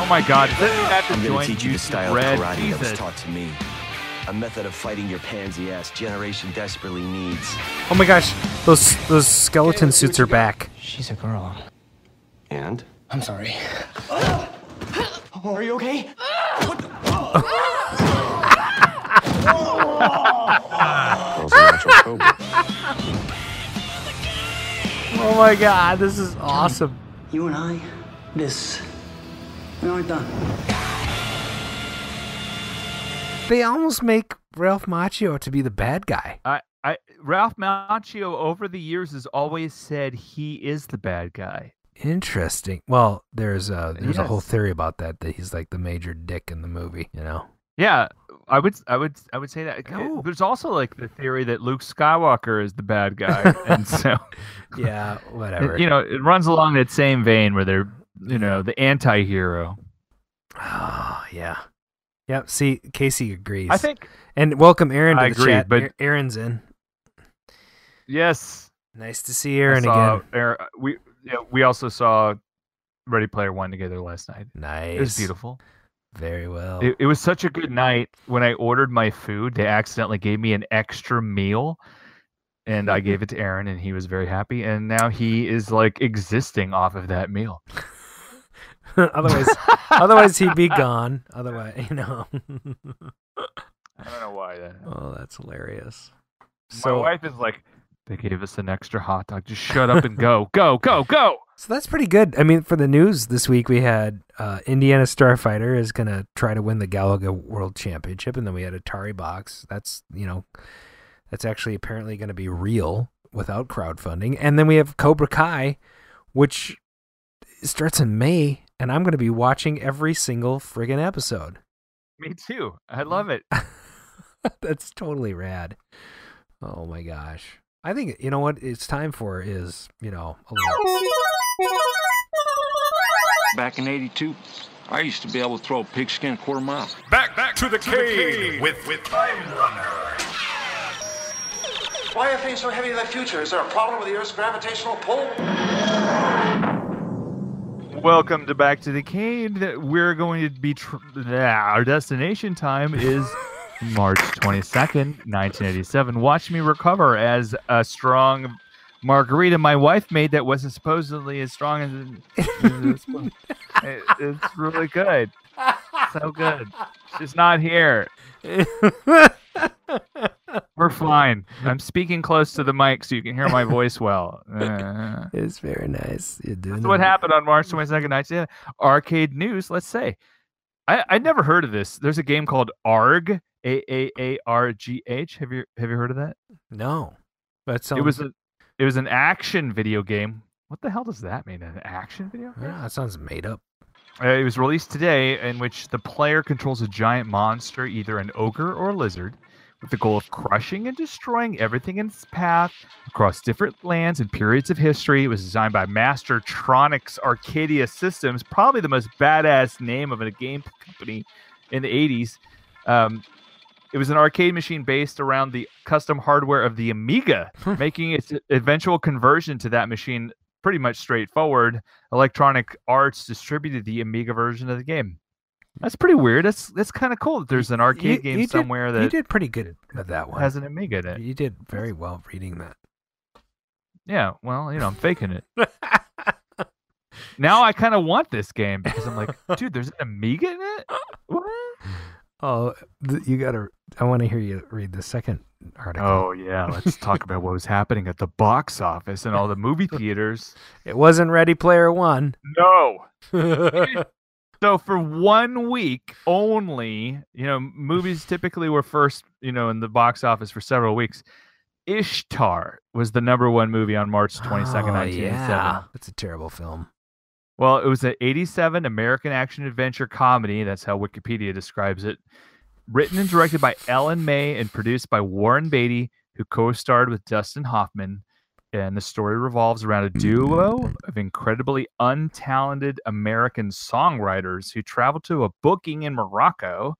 Oh my god, does that mean I have to I'm join gonna teach you the style Red? of karate that was taught to me. A method of fighting your pansy ass generation desperately needs. Oh my gosh, those those skeleton suits are back. She's a girl. And? I'm sorry. Are you okay? Girls [LAUGHS] are. Oh my god, this is awesome. You and I, this, we aren't done. They almost make Ralph Macchio to be the bad guy. I, I, Ralph Macchio over the years has always said he is the bad guy. Interesting. Well, there's a there's a whole theory about that that he's like the major dick in the movie. You know. Yeah, I would, I would, I would say that. Oh. There's also like the theory that Luke Skywalker is the bad guy, and so [LAUGHS] Yeah. [LAUGHS] Whatever. you know it runs along that same vein where they're, you know, the anti-hero. Oh yeah. Yep. See, Casey agrees. I think And welcome Aaron to I the agree, chat. but- Aaron's in. yes, Nice to see Aaron saw again. Aaron- uh, we yeah, we also saw Ready Player One together last night. Nice. It was beautiful. Very well. It, it was such a good night. When I ordered my food, they accidentally gave me an extra meal, and I [LAUGHS] gave it to Aaron, and he was very happy. And now he is like existing off of that meal. [LAUGHS] [LAUGHS] otherwise, otherwise he'd be gone. Otherwise, you know. I don't know why that. oh, that's hilarious. My So, wife is like, they gave us an extra hot dog. Just shut up and go, go, go, go. so that's pretty good. I mean, for the news this week, we had uh, Indiana Starfighter is going to try to win the Galaga World Championship, and then we had Atari Box. That's you know, that's actually apparently going to be real without crowdfunding. And then we have Cobra Kai, which starts in May, and I'm going to be watching every single friggin' episode. Me too. I love it. [LAUGHS] That's totally rad. Oh my gosh. I think you know what it's time for is, you know, a Back in 82, I used to be able to throw a pigskin quarter mile. Back, back to the cave with, with Time Runner. Why are things so heavy in the future? Is there a problem with the Earth's gravitational pull? Welcome to Back to the Cave. We're going to be. Tr- our destination time is [LAUGHS] March twenty second, nineteen eighty seven. Watch me recover as a strong margarita my wife made that wasn't supposedly as strong as. as [LAUGHS] it- it's really good. So good. She's not here. [LAUGHS] We're fine. I'm speaking close to the mic so you can hear my voice well. Uh, [LAUGHS] It's very nice. You're doing that's what happened on March 22nd, 19. Arcade news, let's say. I I never heard of this. There's a game called ARG, A A A R G H. Have you have you heard of that? No. That sounds It was a it was an action video game. What the hell does that mean? An action video? game? Yeah, that sounds made up. Uh, it was released today, in which the player controls a giant monster, either an ogre or a lizard, with the goal of crushing and destroying everything in its path across different lands and periods of history. It was designed by Mastertronics Arcadia Systems, probably the most badass name of a game company in the 80s. Um, it was an arcade machine based around the custom hardware of the Amiga, [LAUGHS] making its eventual conversion to that machine pretty much straightforward. Electronic Arts distributed the Amiga version of the game. That's pretty weird. That's that's kind of cool that there's an arcade You- game you did- somewhere you that did pretty good with that one. has an Amiga in it. You did very well reading that. Yeah, well, you know, I'm faking it. [LAUGHS] now I kind of want this game because I'm like, dude, there's an Amiga in it. What? [LAUGHS] Oh, th- you gotta. I want to hear you read the second article. Oh yeah, let's talk [LAUGHS] about what was happening at the box office and all the movie [LAUGHS] theaters. It wasn't Ready Player One. No. [LAUGHS] So for one week only, you know, movies typically were first, you know, in the box office for several weeks. Ishtar was the number one movie on March 22nd, Oh, 1987. yeah. That's a terrible film. Well, it was an 87 American action adventure comedy. That's how Wikipedia describes it. Written and directed by Elaine May and produced by Warren Beatty, who co starred with Dustin Hoffman. And the story revolves around a duo of incredibly untalented American songwriters who travel to a booking in Morocco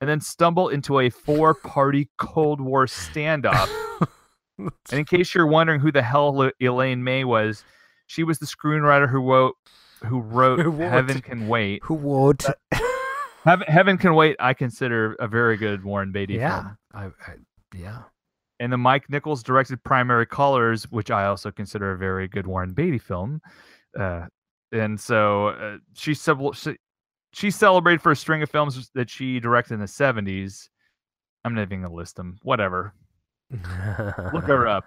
and then stumble into a four party Cold War standoff. [LAUGHS] and in case you're wondering who the hell Elaine May was, she was the screenwriter who wrote who wrote Who Heaven Can Wait. Who would? Heaven, Heaven Can Wait, I consider a very good Warren Beatty yeah. film. I, I, yeah. And the Mike Nichols directed Primary Colors, which I also consider a very good Warren Beatty film. Uh, and so uh, she, she she celebrated for a string of films that she directed in the 70s. I'm not even gonna list them. Whatever. Look her [LAUGHS] up.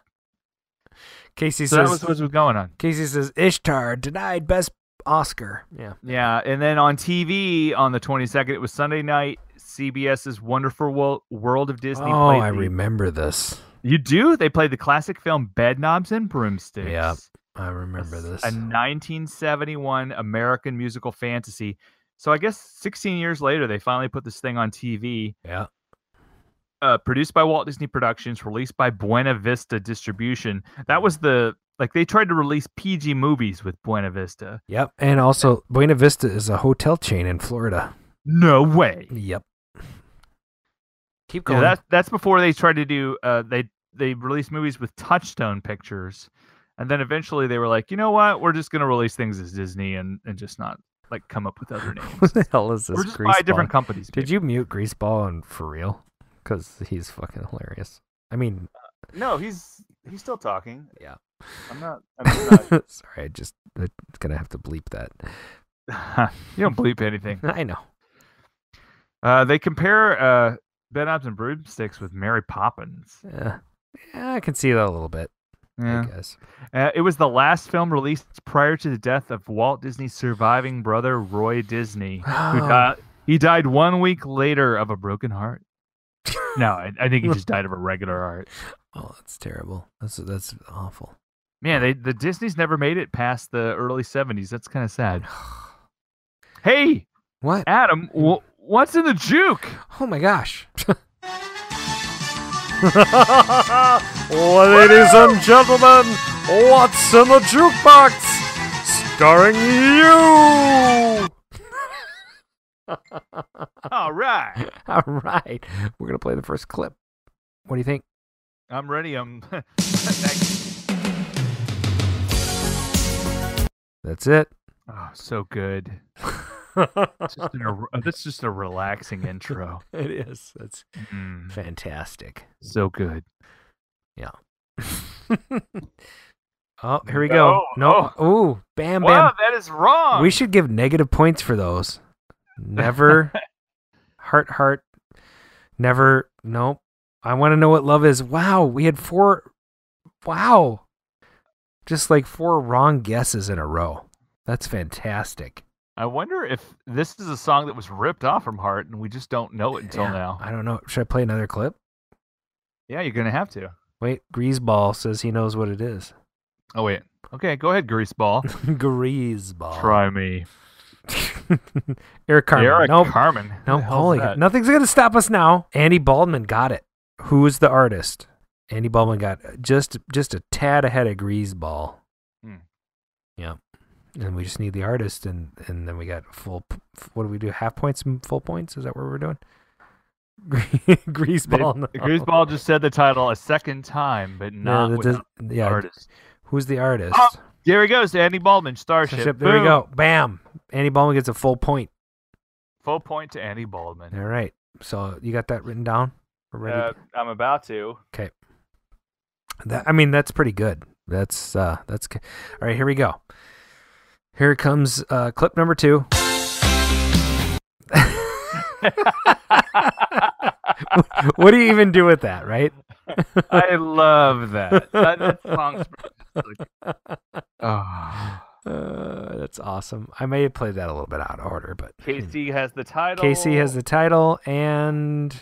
Casey So that was what was going on. Casey says Ishtar denied best Oscar. Yeah. Yeah, and then on TV on the 22nd, it was Sunday night. CBS's Wonderful World of Disney. Oh, played I the- remember this. You do? They played the classic film Bedknobs and Broomsticks. Yeah, I remember this. A 1971 American musical fantasy. So I guess 16 years later, they finally put this thing on TV. Yeah. Uh, produced by Walt Disney Productions, released by Buena Vista Distribution. That was the like they tried to release PG movies with Buena Vista. Yep. And also, Buena Vista is a hotel chain in Florida. No way. Yep. Keep Yeah, going. that's that's before they tried to do. Uh, they they released movies with Touchstone Pictures, and then eventually they were like, you know what, we're just gonna release things as Disney and and just not like come up with other [LAUGHS] names. what the hell is this? We're just buy different Greaseball? companies. Did you mute Greaseball and for real? Because he's fucking hilarious. I mean, No, he's he's still talking. Yeah. I'm not. I'm not [LAUGHS] sorry, I just I'm gonna have to bleep that. [LAUGHS] you don't bleep anything. [LAUGHS] I know. Uh, they compare uh, Bedknobs and Broomsticks with Mary Poppins. Yeah. yeah, I can see that a little bit. Yeah. I guess. Uh, it was the last film released prior to the death of Walt Disney's surviving brother, Roy Disney, who [GASPS] died. He died one week later of a broken heart. No, I, I think he just died of a regular heart. [LAUGHS] Oh, that's terrible. That's that's awful. Man, they the Disney's never made it past the early '70s. That's kind of sad. [SIGHS] Hey, What? Adam, wh- what's in the juke? Oh my gosh. [LAUGHS] Ladies and gentlemen, what's in the jukebox? Starring you! [LAUGHS] All right, All right. We're going to play the first clip. What do you think? I'm ready. I'm. [LAUGHS] That's it. oh, so good. [LAUGHS] It's just an, that's just a relaxing intro. it is. That's Mm, fantastic. so good. Yeah. oh, here we go. No, No. Ooh, bam, bam. Wow, that is wrong. We should give negative points for those. Never heart heart. Never nope. I want to know what love is. Wow, we had four wow. Just like four wrong guesses in a row. That's fantastic. I wonder if this is a song that was ripped off from Heart and we just don't know it until Yeah, now. I don't know. Should I play another clip? Yeah, you're gonna have to. Wait, Greaseball says he knows what it is. Oh wait. Okay, go ahead, Greaseball. [LAUGHS] Greaseball. Try me. [LAUGHS] Eric Carmen. Eric nope. Carmen. Who Nope. Holy that? nothing's gonna stop us now. Andy Baldwin got it. Who is the artist? Andy Baldwin got just just a tad ahead of Greaseball. Hmm. Yep. And we just need the artist, and and then we got full. What do we do? Half points, and full points? Is that what we're doing? [LAUGHS] Greaseball. no. Greaseball just said the title a second time, but not with does- the yeah. artist. Who's the artist? Oh, There he goes, Andy Baldwin, Starship. Starship, There we go. Bam. Andy Baldwin gets a full point. Full point to Andy Baldwin. All right. So you got that written down? Ready. Uh, I'm about to. Okay. That I mean that's pretty good. That's uh that's good. All right, here we go. Here comes uh clip number 2. [LAUGHS] what do you even do with that, right? I love that. that, that song's [LAUGHS] oh. Uh, that's awesome. I may have played that a little bit out of order, but Casey has the title. Casey has the title and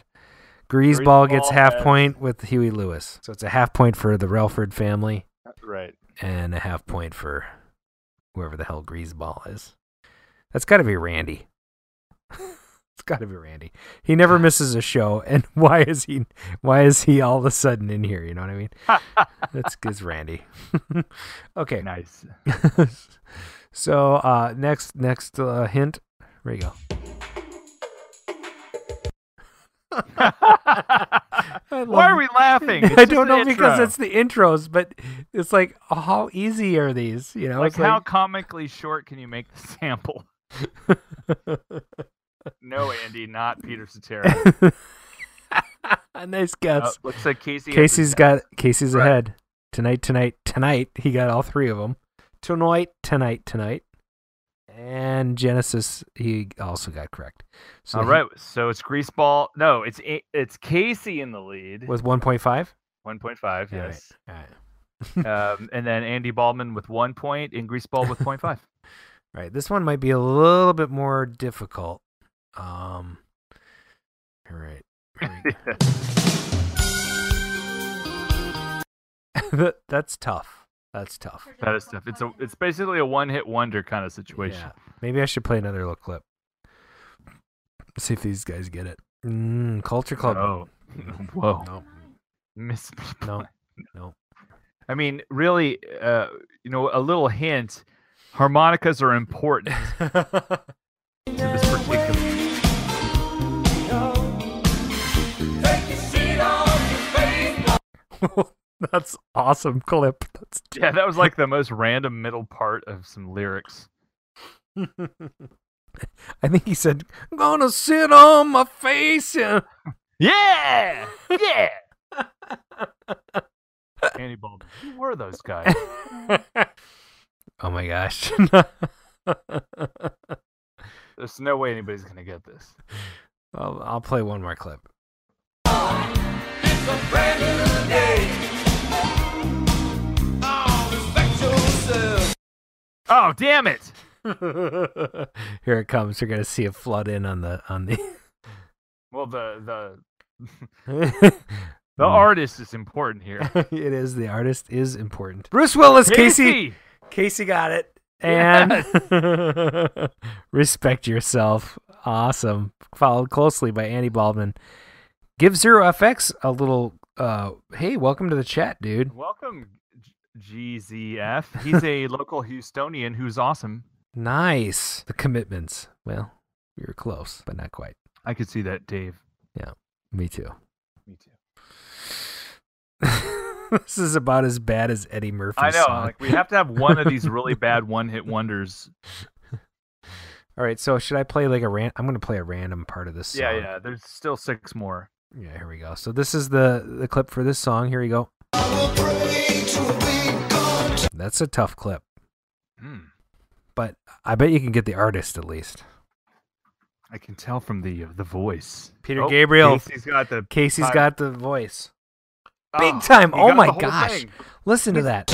Greaseball gets half has- point with Huey Lewis. So it's a half point for the Relford family Right. and a half point for whoever the hell Greaseball is. That's got to be Randy. [LAUGHS] it's got to be Randy. He never [LAUGHS] misses a show, and [LAUGHS] why is he? Why is he all of a sudden in here? You know what I mean? [LAUGHS] That's it's Randy. okay. Nice. so uh, next next uh, hint. There you go. Why are we laughing? It's I don't know because it's the intros, but it's like how easy are these? You know, like how comically short can you make the sample? No, Andy, not Peter Cetera. [LAUGHS] nice Uh, guess. looks like Casey. Casey's got Casey's Right. ahead tonight. Tonight. Tonight. He got all three of them. Tonight. Tonight. Tonight. And Genesis, he also got correct. So All he right, so it's Greaseball. No, it's it's Casey in the lead. with one point five. One point five. All right, Yes. all right. [LAUGHS] um, and then Andy Baldwin with one point and Greaseball with point five. [LAUGHS] Right. This one might be a little bit more difficult. Um. All right. Here we go. [LAUGHS] [LAUGHS] That- That's tough. That's tough. that is tough. It's a it's basically a one hit wonder kind of situation. Yeah. Maybe I should play another little clip. See if these guys get it. Mm, Culture Club. Oh, [LAUGHS] whoa, No. miss. No. No. I mean, really, uh, you know, a little hint. Harmonicas are important [LAUGHS] That's awesome clip. That's Yeah, that was like the most random middle part of some lyrics. [LAUGHS] I think he said, I'm "Gonna sit on my face." And... [LAUGHS] Yeah, yeah. Andy Baldwin. Who were those guys? oh my gosh. There's no way anybody's gonna get this. I'll, I'll play one more clip. Oh damn it! [LAUGHS] Here it comes. You're gonna see it flood in on the on the. [LAUGHS] Well, the the [LAUGHS] the artist is important here. it is the artist is important. Bruce Willis, Casey. Casey got it. And respect yourself. Awesome. Followed closely by Andy Baldwin. Give Zero FX a little. Uh, hey, welcome to the chat, dude. Welcome, GZF. He's a [LAUGHS] local Houstonian who's awesome. Nice. The commitments. Well, we were close, but not quite. I could see that, Dave. Yeah, me too. Me too. [LAUGHS] this is about as bad as Eddie Murphy. I know. Like we have to have one of these really [LAUGHS] bad one-hit wonders. All right, so should I play like a ran? I'm going to play a random part of this song. Yeah, yeah. There's still six more. Yeah, here we go. So this is the the clip for this song. Here we go. That's a tough clip, Hmm. but I bet you can get the artist at least. I can tell from the uh, the voice. Peter Oh, Gabriel. Casey's got the Casey's time. got the voice. Big Oh, time. Oh my gosh. thing. Listen to that.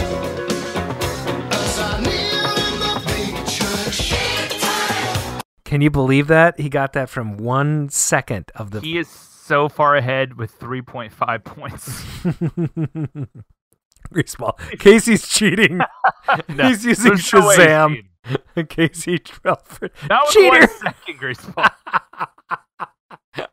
Can you believe that? He got that from one second of the. He is so far ahead with 3.5 points. [LAUGHS] Greaseball. Casey's cheating. [LAUGHS] No, He's using there's no Shazam. [LAUGHS] Casey Trelford. That was Cheater. second, Greaseball.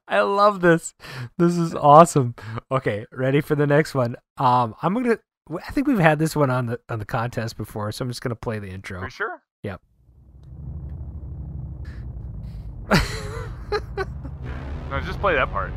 I love this. This is awesome. Okay, ready for the next one. Um, I'm gonna. I think we've had this one on the on the contest before, so I'm just gonna play the intro. For sure. Yep. No, just play that part.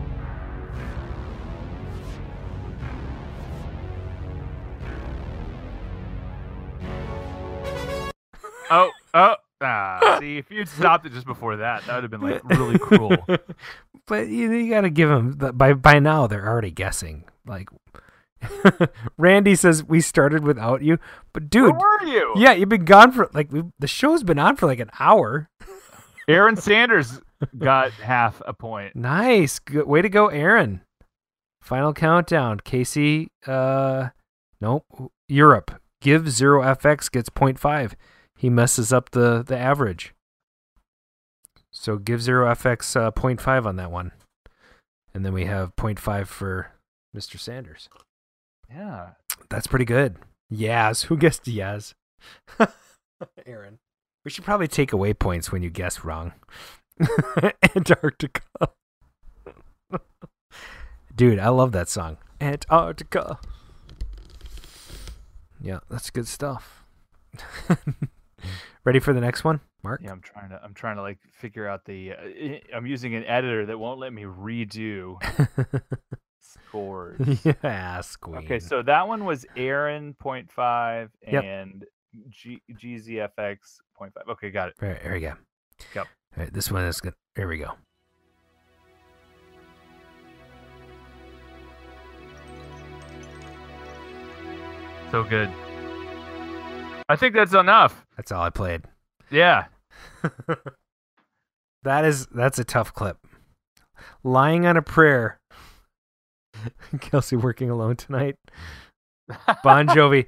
Oh, oh, ah. See, if you'd stopped it just before that, that would have been like really cruel. [LAUGHS] but you, you got to give them by by now they're already guessing. Like [LAUGHS] Randy says, we started without you, but dude, Where were you? yeah, you've been gone for like we the show's been on for like an hour. Aaron Sanders got half a point. Nice, good way to go, Aaron. Final countdown. Casey, uh, nope, Europe. Give zero FX gets 0.5. He messes up the the average. So give zero FX uh, 0.5 on that one, and then we have 0.5 for Mr. Sanders. Yeah. That's pretty good. Yaz, who guessed Yaz? [LAUGHS] Aaron. We should probably take away points when you guess wrong. [LAUGHS] Antarctica. [LAUGHS] Dude, I love that song. Antarctica. Yeah, that's good stuff. Ready for the next one, Mark? Yeah, I'm trying to. I'm trying to like figure out the. Uh, I'm using an editor that won't let me redo [LAUGHS] scores. yeah, Queen. Okay, so that one was Aaron 0.5 Yep. and G- GZFX 0.5. Okay, got it. There, there we go. Yep. All right, this one is good. Here we go. So good. I think that's enough. That's all I played. Yeah. [LAUGHS] That is that's a tough clip. Lying on a prayer. [LAUGHS] Kelsey working alone tonight. [LAUGHS] Bon Jovi.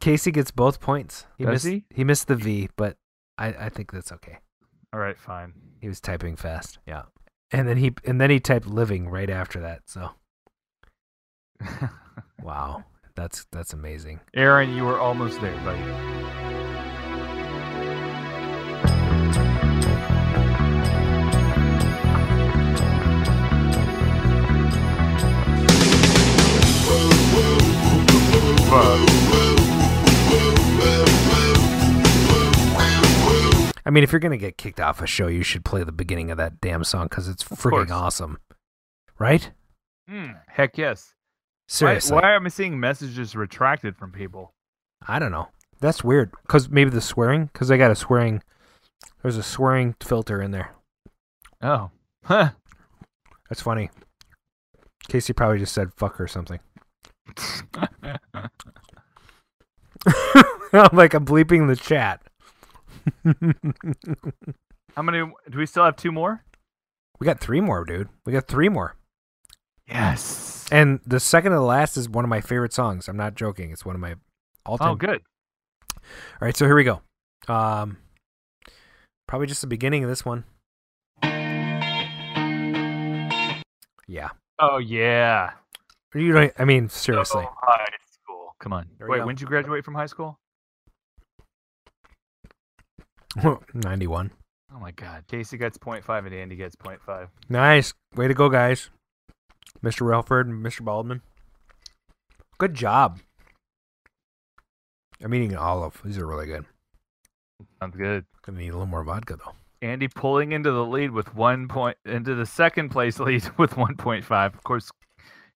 Casey gets both points. He Does missed he? missed the V, but I, I think that's okay. All right, fine. He was typing fast. Yeah. And then he and then he typed living right after that. So wow. That's that's amazing. Aaron, you were almost there, buddy. I mean, if you're gonna get kicked off a show, you should play the beginning of that damn song because it's freaking course. awesome, right? Hmm, heck yes. Why, Seriously, why am I seeing messages retracted from people? I don't know. That's weird. Cause maybe the swearing. Cause I got a swearing. There's a swearing filter in there. Oh. Huh. That's funny. Casey probably just said "fuck" or something. [LAUGHS] I'm like I'm bleeping the chat. How many do we still have? Two more. We got three more, dude. We got three more. Yes. And the second to the last is one of my favorite songs. I'm not joking. It's one of my all time. Oh, good. All right, so here we go. Um, probably just the beginning of this one. Yeah. Oh yeah. You don't. I mean, seriously. Oh, high school. Come on. There Wait, when did you graduate from high school? [LAUGHS] 91. Oh my God. Casey gets 0.5 and Andy gets 0.5. Nice. Way to go, guys. Mr. Relford and Mr. Baldwin. Good job. I'm eating an olive. These are really good. Sounds good. Gonna need a little more vodka though. Andy pulling into the lead with one point into the second place lead [LAUGHS] with 1.5. Of course,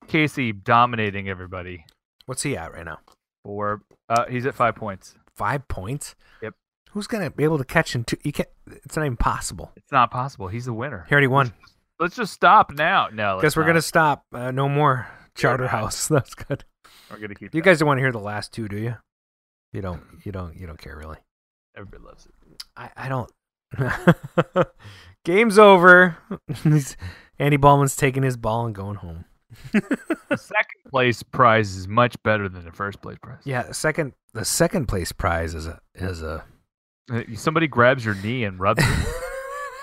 Casey dominating everybody. What's he at right now? Four. Uh, he's at five points. Five points. Yep. Who's gonna be able to catch him? two? You can't. It's not even possible. It's not possible. He's the winner. He already won. Let's just stop now. No. Guess we're not. gonna stop. Uh, no more Charterhouse. [LAUGHS] That's good. We're gonna keep. You that. guys don't want to hear the last two, do you? You don't. You don't. You don't care really. Everybody loves it. I, I don't. [LAUGHS] Game's over. [LAUGHS] Andy Ballman's taking his ball and going home. The second place prize is much better than the first place prize. Yeah, the second the second place prize is a is a. Uh, Somebody grabs your knee and rubs it.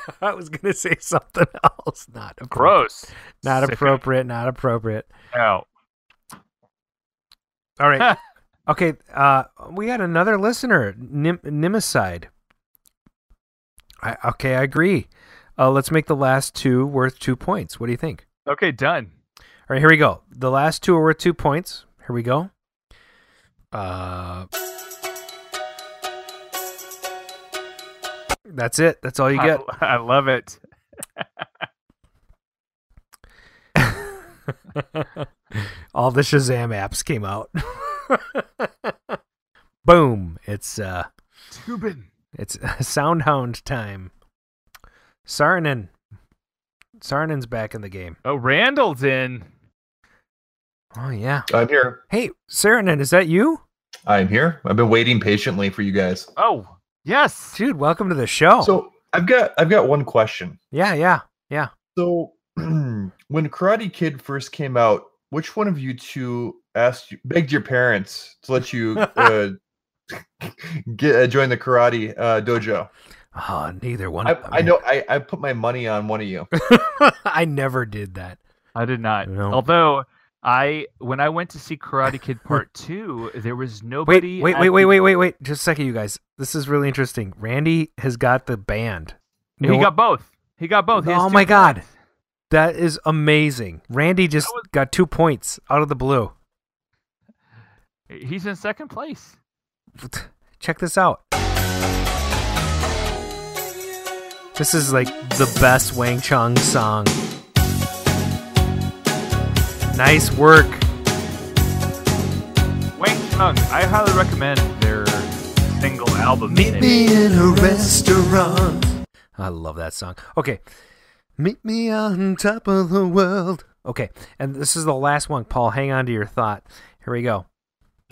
[LAUGHS] I was gonna say something [LAUGHS] else. Not appropriate. Gross. Not Sick. appropriate. Not appropriate. Ow. All right. [LAUGHS] okay. Uh, we had another listener, Nim- Nimicide. I okay. I agree. Uh, let's make the last two worth two points. What do you think? Okay, done. All right, here we go. The last two are worth two points. Here we go. Uh, that's it. That's all you get. I, [LAUGHS] I love it. [LAUGHS] all the Shazam apps came out. [LAUGHS] Boom! It's uh, Tubin. it's Soundhound time. Sarnin, Sarnin's back in the game. Oh, Randall's in. Oh yeah. I'm here. Hey, Sarnin, is that you, I'm here. I've been waiting patiently for you guys. Oh, yes. dude? Welcome to the show. So I've got I've got one question. yeah, yeah, yeah. So [CLEARS THROAT] when Karate Kid first came out, which one of you two asked you, begged your parents to let you [LAUGHS] uh, [LAUGHS] get uh, join the karate uh, dojo? Oh, neither one. I, I know I, I put my money on one of you. [LAUGHS] I never did that. I did not. No. Although I, when I went to see Karate Kid Part Two, there was nobody. wait, wait, wait, the- wait, wait, wait. Just a second, you guys. This is really interesting. Randy has got the band. He got both. He got both. He Oh my God. That is amazing. Randy just was- got two points out of the blue. He's in second place. [LAUGHS] Check this out. This is like the best Wang Chung song. Nice work. Wang Chung. I highly recommend their single album. Meet me in a restaurant. I love that song. Okay. Meet me on top of the world. Okay. And this is the last one. Paul, hang on to your thought. Here we go. [LAUGHS]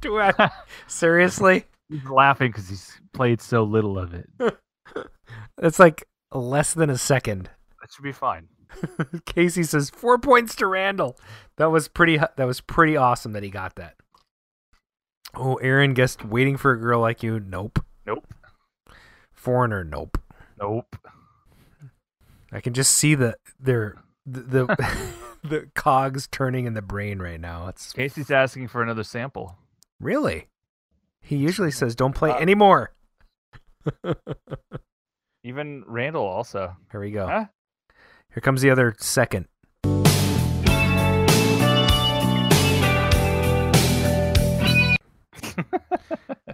Do I seriously? He's laughing because he's played so little of it. [LAUGHS] It's like less than a second. That should be fine. [LAUGHS] Casey says four points to Randall. That was pretty. That was pretty awesome that he got that. Oh, Aaron guessed waiting for a girl like you. Nope. Nope. Foreigner. Nope. Nope. I can just see the their the the, [LAUGHS] [LAUGHS] the cogs turning in the brain right now. It's Casey's asking for another sample. really. He usually says, "Don't play Uh, anymore." Even Randall also. Here we go. Huh? Here comes the other second.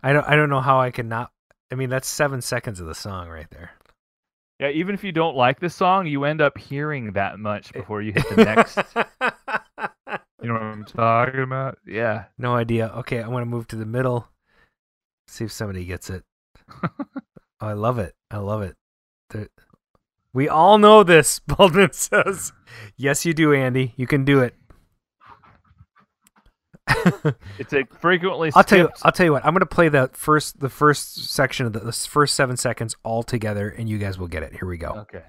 I don't. I don't know how I can not. I mean, that's seven seconds of the song right there. Yeah, even if you don't like the song, you end up hearing that much eh. before you hit the next. [LAUGHS] you know what I'm talking about? Yeah. no idea. Okay, I want to move to the middle. See if somebody gets it. [LAUGHS] oh, I love it. I love it. There- we all know this. [LAUGHS] Baldwin says, "Yes, you do, Andy. You can do it." [LAUGHS] It's a frequently. I'll tell you. I'll tell you what. I'm gonna play the first the first section of the, the first seven seconds all together, and you guys will get it. Here we go. Okay.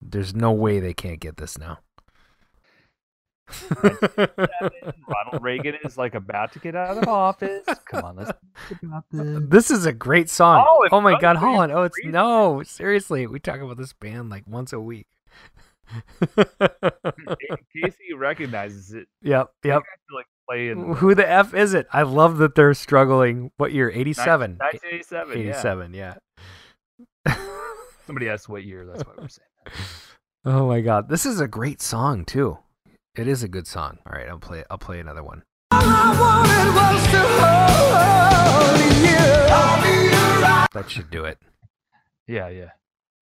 There's no way they can't get this now. [LAUGHS] Ronald Reagan is like about to get out of office. Come on, let's [LAUGHS] think about this. This is a great song. Oh, Oh my God, Holland. Oh, it's no. Seriously, we talk about this band like once a week. Casey recognizes it. [LAUGHS] Yep, yep. to like play in Who the f is it? I love that they're struggling. What year? 87. 1987. 87, yeah. Somebody asked what year. That's why we're saying. that. Oh my god, this is a great song too. It is a good song. All right, I'll play. I'll play another one. That should do it, Yeah, yeah.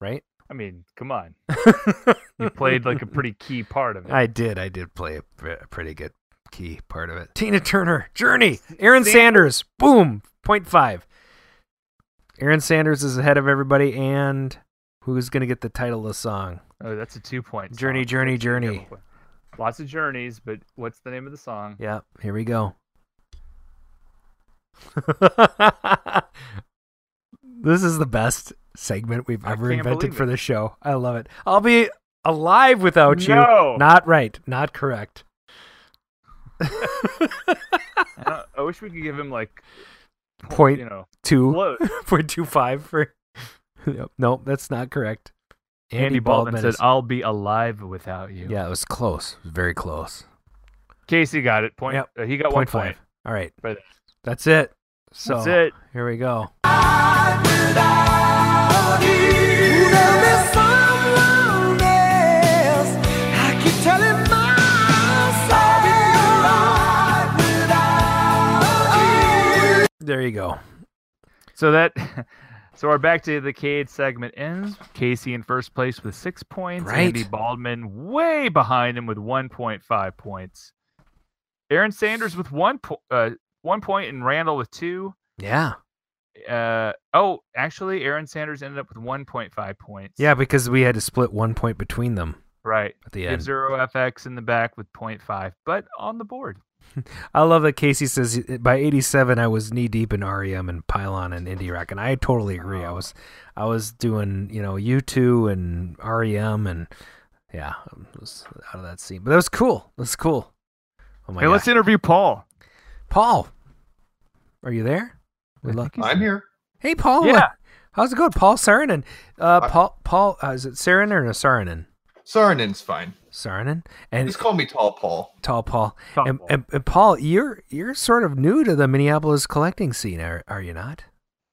right? I mean, come on. [LAUGHS] You played like a pretty key part of it. I did. I did play a, a pretty good key part of it. Tina Turner, Journey, Aaron Sanders, boom, point five. Aaron Sanders is ahead of everybody, and who's gonna get the title of the song? Oh, that's a two point. Journey, Journey, Journey. Lots of journeys, but what's the name of the song? Yeah, here we go. [LAUGHS] this is the best segment we've ever invented for the show. I love it. I'll be alive without you. No. Not right. Not correct. [LAUGHS] I, I wish we could give him like Point You know, two. [LAUGHS] Point two five for. Yep. Nope, that's not correct. Andy, Baldwin, said, is- "I'll be alive without you." Yeah, it was close. It was very close. Casey got it. Point. Yep. uh, he got Point one five. point. All right. But That's it. So That's it. Here we go. There you go. So that, [LAUGHS] so our back to the Cade segment ends. Casey in first place with six points. Andy Baldwin way behind him with one point five points. Aaron Sanders with one po- uh, one point and Randall with two. Yeah. Uh, oh, actually, Aaron Sanders ended up with one point five points. Yeah, because we had to split one point between them right. at the Give end. zero FX in the back with 0.5, but on the board. [LAUGHS] I love that Casey says by 87 I was knee deep in REM and Pylon and indie rock and I totally agree. I was I was doing, you know, U2 and REM and yeah, I was out of that scene. But that was cool. That's cool. Oh my hey, god. let's interview Paul. Paul. Are you there? We love- [LAUGHS] I'm here. Hey Paul. Yeah. what- How's it going? Paul Saarinen. Uh Paul Paul uh, is it Saarinen or Saarinen? Sarinen's fine. Saarinen. And Just call me Tall Paul. Tall Paul. Tall and, Paul. And, and Paul, you're you're sort of new to the Minneapolis collecting scene, are, are you not?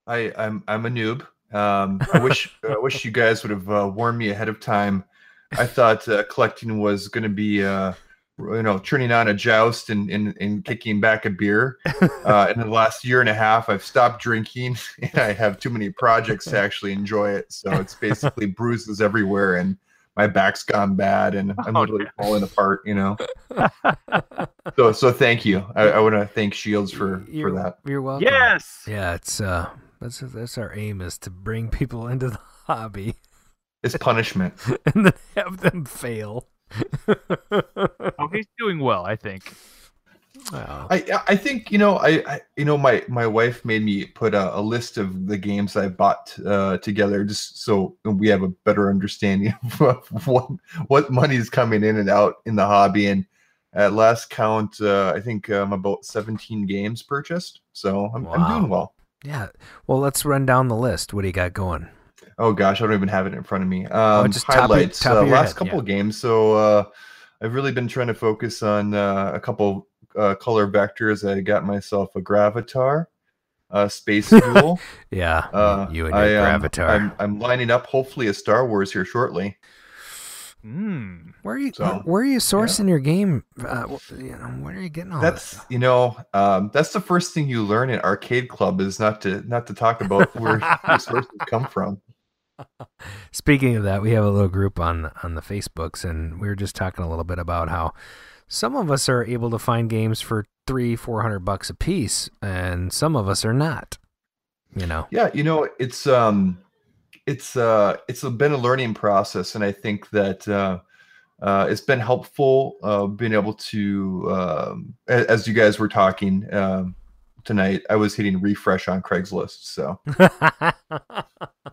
I, I'm I'm a noob. Um, I wish [LAUGHS] I wish you guys would have uh, warned me ahead of time. I thought uh, collecting was going to be, uh, you know, turning on a joust and, and, and kicking back a beer. [LAUGHS] Uh, in the last year and a half, I've stopped drinking, [LAUGHS] and I have too many projects to actually enjoy it. So it's basically bruises everywhere, and my back's gone bad, and I'm Oh, literally no. falling apart. You know. [LAUGHS] So so thank you. I, I want to thank Shields for you're, for that. You're welcome. Yes. Yeah, it's uh that's that's our aim is to bring people [LAUGHS] into the hobby It's punishment. [LAUGHS] and then have them fail. Oh, he's doing well, I think. Wow. I I think you know I, I you know my my wife made me put a, a list of the games I bought uh, together just so we have a better understanding [LAUGHS] of what what money is coming in and out in the hobby and at last count uh, I think I'm about 17 games purchased so I'm, I'm doing well. Yeah. Well, let's run down the list. What do you got going? Oh gosh, I don't even have it in front of me. Um, just top of- highlights. top uh, last head, couple yeah. games. So uh, I've really been trying to focus on uh, a couple uh, color vectors. I got myself a Gravitar, uh, Space [LAUGHS] Duel. Yeah. Uh, you and your I, um, Gravitar. I'm, I'm lining up hopefully a Star Wars here shortly. Mm. where are you so, where are you sourcing your game? Uh, you know, where are you getting all this That's stuff? you know um, that's the first thing you learn in arcade club is not to not to talk about where [LAUGHS] your sources come from. Speaking of that, we have a little group on on the Facebooks, and we were just talking a little bit about how some of us are able to find games for three, four hundred bucks a piece, and some of us are not. You know, Yeah, you know, it's um it's uh it's been a learning process, and I think that uh, uh, it's been helpful uh, being able to um, as you guys were talking um, tonight. I was hitting refresh on Craigslist, so [LAUGHS]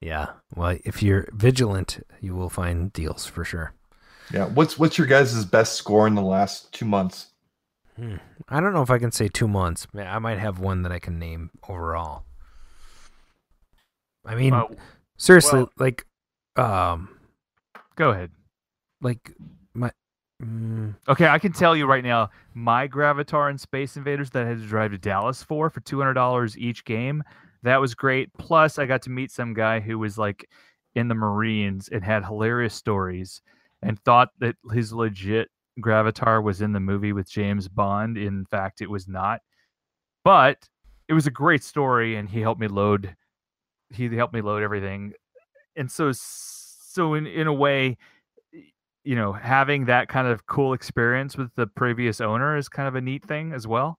yeah. Well, if you're vigilant, you will find deals for sure. Yeah. What's what's your guys' best score in the last two months? Hmm. I don't know if I can say two months. I might have one that I can name overall. I mean, Uh, seriously, well- like, um, Go ahead. like my, mm, Okay, I can tell you right now, my Gravitar and Space Invaders that I had to drive to Dallas for for two hundred dollars each game. That was great. Plus, I got to meet some guy who was like in the Marines and had hilarious stories, and thought that his legit Gravitar was in the movie with James Bond. In fact, it was not. But it was a great story, and he helped me load. He helped me load everything, and so so in in a way, you know, having that kind of cool experience with the previous owner is kind of a neat thing as well.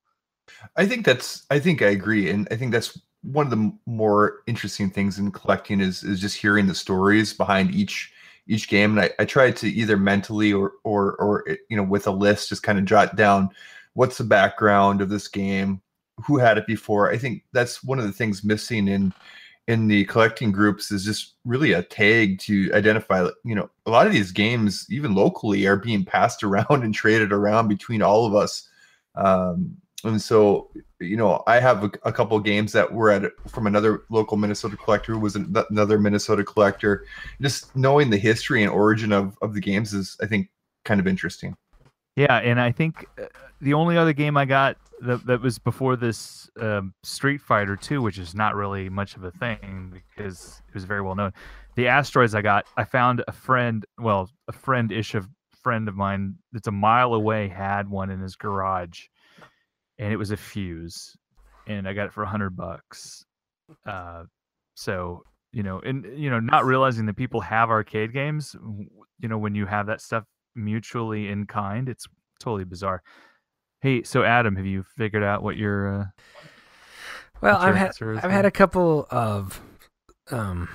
I think that's I think I agree, and I think that's one of the more interesting things in collecting is is just hearing the stories behind each each game. And I, I try to either mentally or or or eh, you know with a list just kind of jot down what's the background of this game, who had it before. I think that's one of the things missing in in the collecting groups is just really a tag to identify you know a lot of these games even locally are being passed [LAUGHS] around and traded around between all of us um and so you know i have a, a couple games that were at from another local minnesota collector who was an- another minnesota collector just knowing the history and origin of of the games is i think kind of interesting Yeah, and I think uh, the only other game I got that, that was before this um, Street Fighter 2, which is not really much of a thing because it was very well known. The asteroids I got, I found a friend, well, a friend ish of friend of mine that's a mile away had one in his garage, and it was a fuse, and I got it for a hundred bucks. Uh, so you know, and you know, not realizing that people have arcade games, you know, when you have that stuff mutually in kind, it's totally bizarre. Hey, so Adam, have you figured out what your uh, well, what your I've had I've had a couple of um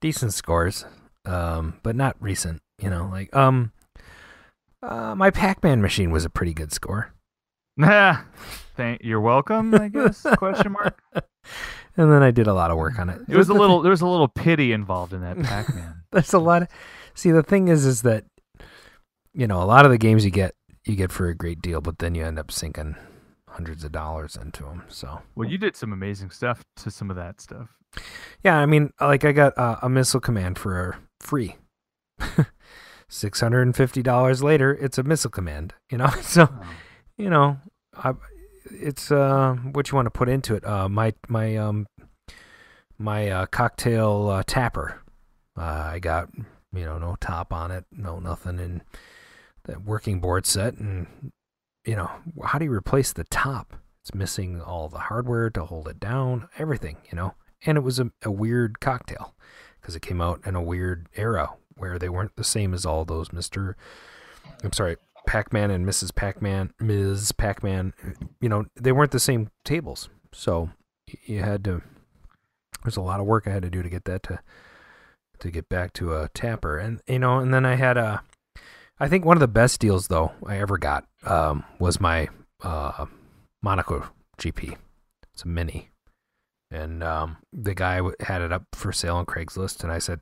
decent scores, um, but not recent. You know, like um, uh, my Pac-Man machine was a pretty good score. [LAUGHS] Thank you're welcome, I guess. [LAUGHS] question mark. and then I did a lot of work on it. It was a little there was a little pity involved in that Pac-Man. [LAUGHS] There's a lot of see the thing is is that you know a lot of the games you get you get for a great deal, but then you end up sinking hundreds of dollars into them. So well, you did some amazing stuff to some of that stuff. yeah, I mean, like I got uh, a missile command for free. Six hundred and fifty dollars later, it's a missile command. You know, so you know, I, it's uh, what you want to put into it. Uh, my my um my uh, cocktail uh, tapper. Uh, I got you know no top on it, no nothing, and that working board set, and you know how do you replace the top? It's missing all the hardware to hold it down, everything, you know. And it was a, a weird cocktail because it came out in a weird era where they weren't the same as all those Mister. I'm sorry, Pac-Man and Mrs. Pac-Man, Ms. Pac-Man. You know, they weren't the same tables, so you had to. There's a lot of work I had to do to get that to to get back to a tapper, and you know, and then I had a. I think one of the best deals though I ever got um, was my uh, Monaco GP. It's a mini, and um, the guy had it up for sale on Craigslist, and I said,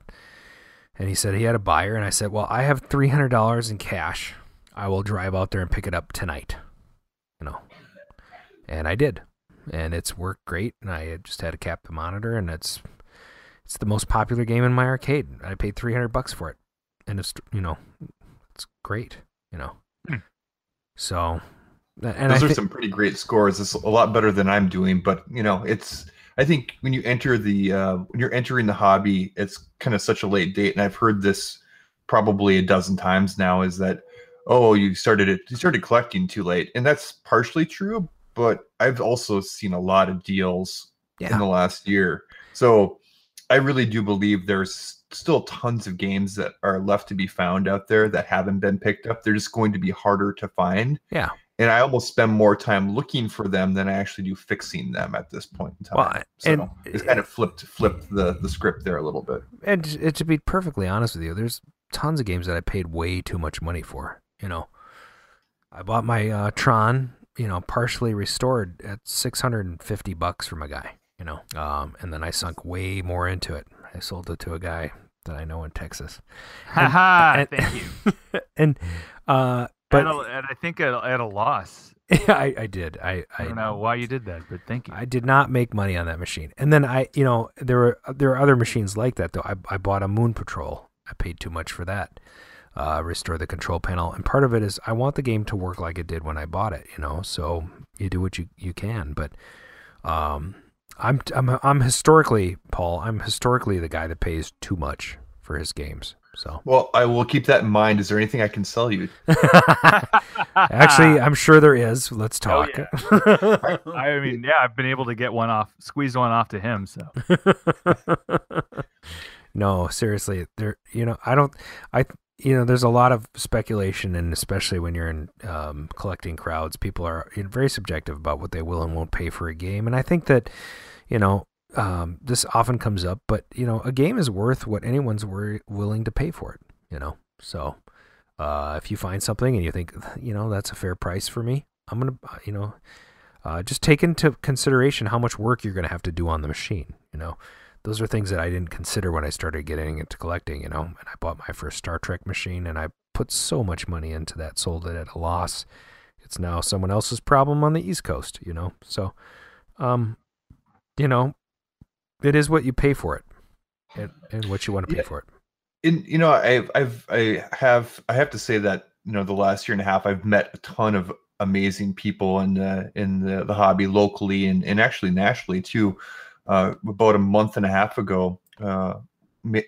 and he said he had a buyer, and I said, well, I have three hundred dollars in cash. I will drive out there and pick it up tonight. You know, and I did, and it's worked great. And I just had to cap the monitor, and it's it's the most popular game in my arcade. I paid three hundred bucks for it, and it's you know, it's great. You know, Hmm. so and those I are thi- some pretty great scores it's a lot better than i'm doing but you know it's i think when you enter the uh, when you're entering the hobby it's kind of such a late date and i've heard this probably a dozen times now is that oh you started it you started collecting too late and that's partially true but i've also seen a lot of deals Yeah. in the last year so i really do believe there's still tons of games that are left to be found out there that haven't been picked up they're just going to be harder to find yeah, and I almost spend more time looking for them than I actually do fixing them at this point in time. Well, so and- it's kind of flipped flipped the the script there a little bit. And to to be perfectly honest with you, there's tons of games that I paid way too much money for. You know, I bought my uh, Tron, you know, partially restored at 650 bucks from a guy. You know, um, and then I sunk way more into it. I sold it to a guy that I know in Texas. [LAUGHS] Haha, and- thank you. [LAUGHS] and uh, But but at a, at, I think at, at a loss. [LAUGHS] I, I did. I, I don't know why you did that, but thank you. I did not make money on that machine. And then I, you know, there were there are other machines like that though. I I bought a Moon Patrol. I paid too much for that. Uh, restore the control panel, and part of it is I want the game to work like it did when I bought it. You know, so you do what you you can. But um, I'm I'm I'm historically Paul. I'm historically the guy that pays too much for his games. So Well, I will keep that in mind. Is there anything I can sell you? [LAUGHS] [LAUGHS] actually, I'm sure there is. Let's Oh, talk. yeah. [LAUGHS] I mean, yeah, I've been able to get one off, squeeze one off to him. So no, seriously, there. You know, I don't. I you know, there's a lot of speculation, and especially when you're in um, collecting crowds, people are very subjective about what they will and won't pay for a game, and I think that you know. Um, this often comes up, but you know, a game is worth what anyone's wor- willing to pay for it. You know, so uh, if you find something and you think, you know, that's a fair price for me, I'm gonna, uh, you know, uh, just take into consideration how much work you're gonna have to do on the machine. You know, those are things that I didn't consider when I started getting into collecting. You know, and I bought my first Star Trek machine, and I put so much money into that, sold it at a loss. It's now someone else's problem on the East Coast. You know, so, um, you know, it is what you pay for it, and, and what you want to pay Yeah. for it. And, you know i've i've i have i have to say that you know the last year and a half i've met a ton of amazing people in the in the, the hobby locally and, and actually nationally too uh about a month and a half ago uh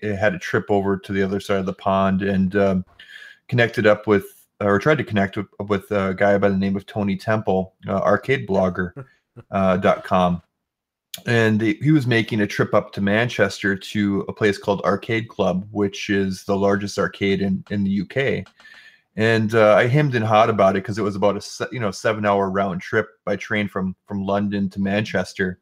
had a trip over to the other side of the pond and um, connected up with or tried to connect with, with a guy by the name of tony temple uh, arcade blogger [LAUGHS] uh, dot com and he he was making a trip up to Manchester to a place called Arcade Club, which is the largest arcade in in the UK. And uh, I hemmed and hawed about it because it was about a you know seven hour round trip by train from from London to Manchester,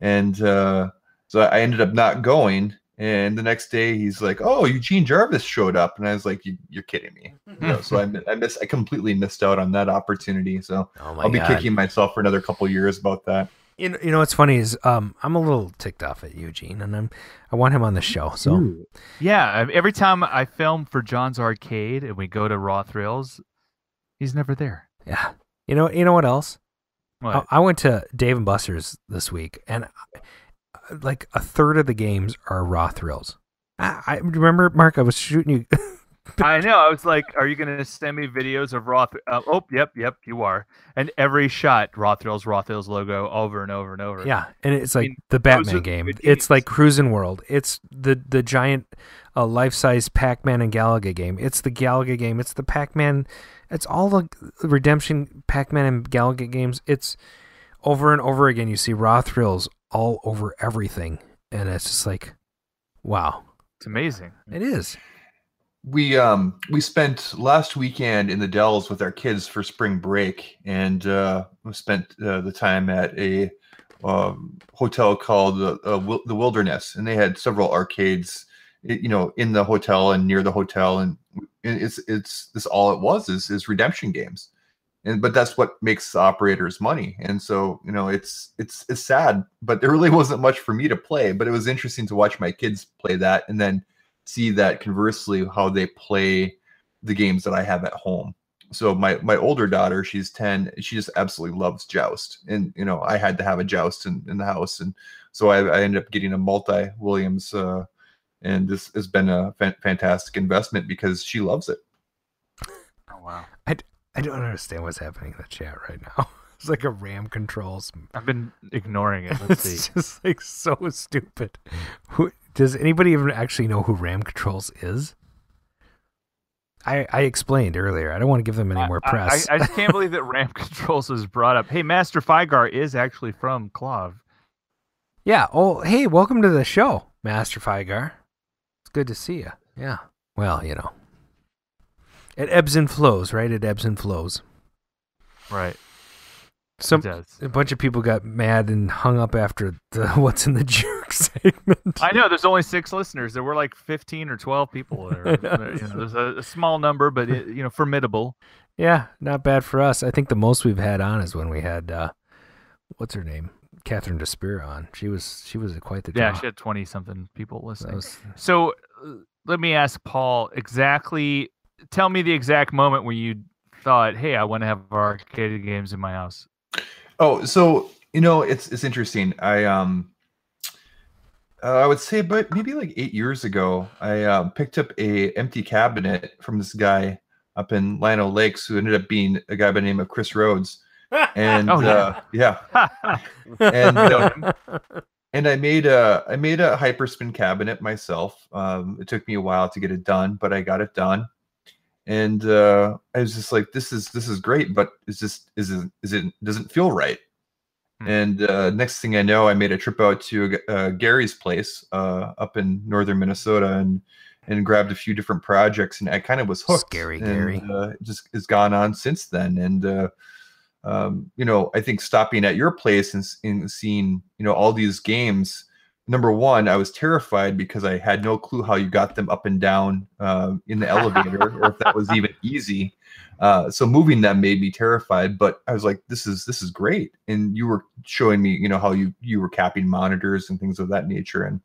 and uh, so I ended up not going. And the next day, he's like, "Oh, Eugene Jarvis showed up," and I was like, you, "You're kidding me!" You know, so I [LAUGHS] mi- I miss I completely missed out on that opportunity. So Oh I'll be God. kicking myself for another couple years about that. You know, you know what's funny is um, I'm a little ticked off at Eugene, and I'm I want him on the show. So yeah, every time I film for John's Arcade and we go to Raw Thrills, he's never there. yeah, you know, you know what else? I, I went to Dave and Buster's this week, and uh, like a third of the games are raw thrills. I, I remember, Mark. I was shooting you. [LAUGHS] I know. I was like, "Are you going to send me videos of Raw?" Th- uh, oh, yep, yep, you are. And every shot, Raw Thrills logo over and over and over. Yeah, and it's I like mean, the Batman game. It's like Cruis'n World. It's the the giant uh, life size Pac Man and Galaga game. It's the Galaga game. It's the Pac Man. It's all the Redemption Pac Man and Galaga games. It's over and over again. You see raw all over everything, and it's just like, wow, It's amazing. it is. We um we spent last weekend in the dells with our kids for spring break and uh we spent uh, the time at a um, hotel called the uh, the wilderness and they had several arcades you know in the hotel and near the hotel and it's it's this all it was is is redemption games. And but that's what makes operators money and so you know it's it's it's sad but there really [LAUGHS] wasn't much for me to play but it was interesting to watch my kids play that and then see that conversely how they play the games that I have at home. So my my older daughter, she's 10, she just absolutely loves joust. And you know, I had to have a joust in, in the house. And so I, I ended up getting a multi Williams uh and this has been a fan- fantastic investment because she loves it. Oh wow. I, d- I don't understand what's happening in the chat right now. [LAUGHS] It's like a RAM controls. I've been ignoring it. [LAUGHS] Let's it's see. just like so stupid. Does anybody even actually know who RAM controls is? I I explained earlier. I don't want to give them any more I- press. I, I just can't believe that RAM [LAUGHS] Controls was brought up. Hey, Master Figar is actually from KLOV. yeah. Oh, hey, welcome to the show, Master Figar. It's good to see you. Yeah. Well, you know, it ebbs and flows, right? It ebbs and flows. Right. Some a bunch of people got mad and hung up after the [LAUGHS] "What's in the Juke" [LAUGHS] segment. I know there's only six listeners. There were like 15 or 12 people [LAUGHS] there. you know, there's a, a small number, but it, you know, formidable. Yeah, not bad for us. I think the most we've had on is when we had uh, what's her name, Catherine Despira on. She was she was quite the Yeah, draw. she had 20 something people listening. was- So uh, let me ask Paul exactly. Tell me the exact moment where you thought, "Hey, I want to have arcade games in my house." Oh, so you know, it's it's interesting. I um, uh, I would say, but maybe like eight years ago, I uh, picked up a empty cabinet from this guy up in Lino Lakes, who ended up being a guy by the name of Chris Rhodes. And Oh, uh, yeah, and uh, and I made a I made a hyperspin cabinet myself. Um, it took me a while to get it done, but I got it done. And uh, I was just like, "This is this is great, but it's just is it is it doesn't feel right." And uh, next thing I know, I made a trip out to uh, Gary's place uh, up in northern Minnesota and and grabbed a few different projects, and I kind of was hooked. Scary and, Gary. uh, just has gone on since then, and uh, um, you know, I think stopping at your place and, and seeing, you know, all these games. Number one, I was terrified because I had no clue how you got them up and down um, in the elevator, [LAUGHS] or if that was even easy. Uh, so moving them made me terrified. But I was like, "This is this is great." And you were showing me, you know, how you you were capping monitors and things of that nature. And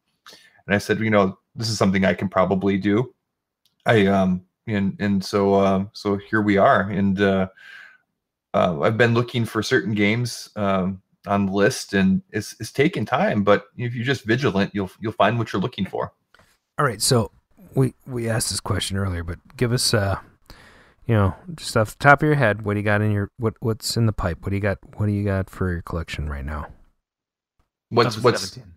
and I said, you know, this is something I can probably do. I um and and so uh, so here we are. And uh, uh, I've been looking for certain games um, on the list, and it's it's taking time. But if you're just vigilant, you'll you'll find what you're looking for. All right, so we we asked this question earlier, but give us uh you know, just off the top of your head, what do you got in your what what's in the pipe? What do you got what do you got for your collection right now? What's what's 17.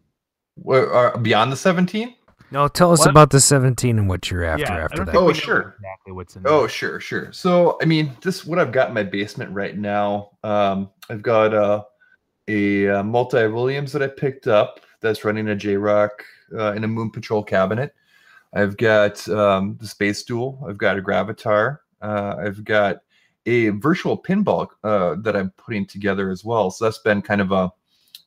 what, uh, beyond the 17? No, tell us What? about the 17 and what you're after Yeah, after that. Oh, sure. Exactly what's in there. Oh, sure, sure. So, I mean, this what I've got in my basement right now. Um, I've got uh, a, uh multi Williams that I picked up that's running a JROK uh, in a Moon Patrol cabinet. I've got um, the Space Duel. I've got a Gravitar. Uh, I've got a virtual pinball uh, that I'm putting together as well. So that's been kind of a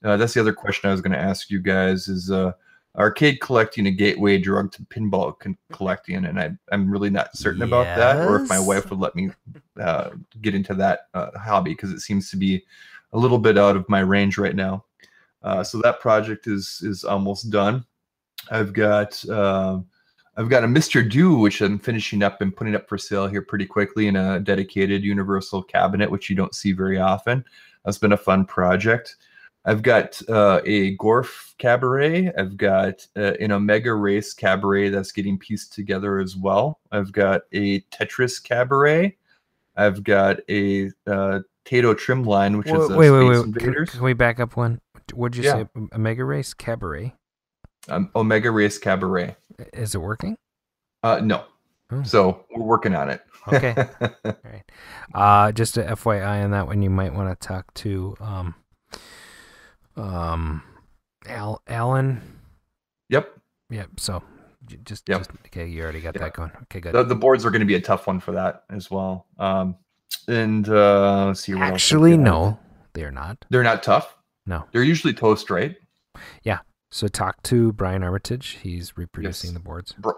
uh, that's the other question I was going to ask you guys is uh, arcade collecting a gateway drug to pinball con- collecting, and I, I'm really not certain about that, or if my wife would let me uh, get into that uh, hobby because it seems to be a little bit out of my range right now. Uh, so that project is is almost done. I've got um I've got a Mr. Do which I'm finishing up and putting up for sale here pretty quickly in a dedicated universal cabinet, which you don't see very often. That's been a fun project. I've got uh, a Gorf cabaret. I've got uh, an Omega Race cabaret that's getting pieced together as well. I've got a Tetris cabaret. I've got a uh, Taito trim line, which is Wait, a wait, Space wait. Can, Invaders. can we back up one? What'd you Yeah. say? A mega race cabaret? um, Omega Race cabaret. Is it working? Uh, no. Oh. So we're working on it. Okay. [LAUGHS] All right. Uh, just a FYI on that one, you might want to talk to um, um, Al Alan. yep. Yep. So just, Yep. just okay. You already got Yeah. that going. Okay, good. The, the boards are going to be a tough one for that as well. Um, and uh, let's see. What Actually, got. no, they're not. They're not tough. No. They're usually toast, right? Yeah. So talk to Brian Armitage. He's reproducing Yes. the boards. Br-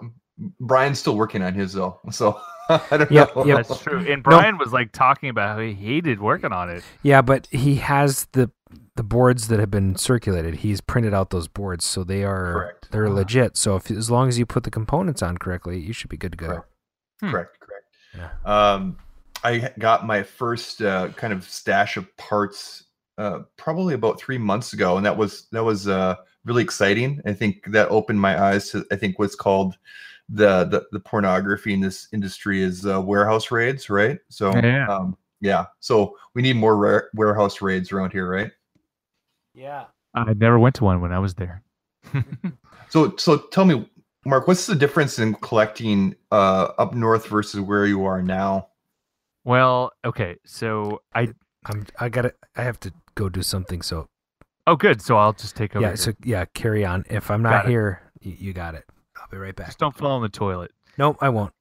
Brian's still working on his though, so [LAUGHS] I don't Yep, know. yep. That's true. And Brian was like talking about how he hated working on it. Yeah, but he has the the boards that have been circulated. He's printed out those boards, so they are Correct. they're legit. So if as long as you put the components on correctly, you should be good to go. Correct. Hmm. Correct. Correct. Yeah. Um, I got my first uh, kind of stash of parts uh, probably about three months ago, and that was that was uh, really exciting. I think that opened my eyes to I think what's called the the, the pornography in this industry is uh, warehouse raids, right? So Yeah. um, yeah. So we need more rare warehouse raids around here, right? Yeah. I never went to one when I was there. [LAUGHS] So so tell me, Mark, what's the difference in collecting uh, up north versus where you are now? Well, okay. So I. I'm I gotta I have to go do something. So Oh, good. So I'll just take over. yeah, here. so yeah, carry on. If I'm not here, you, you got it. I'll be right back. just don't fall in the toilet. Nope, I won't.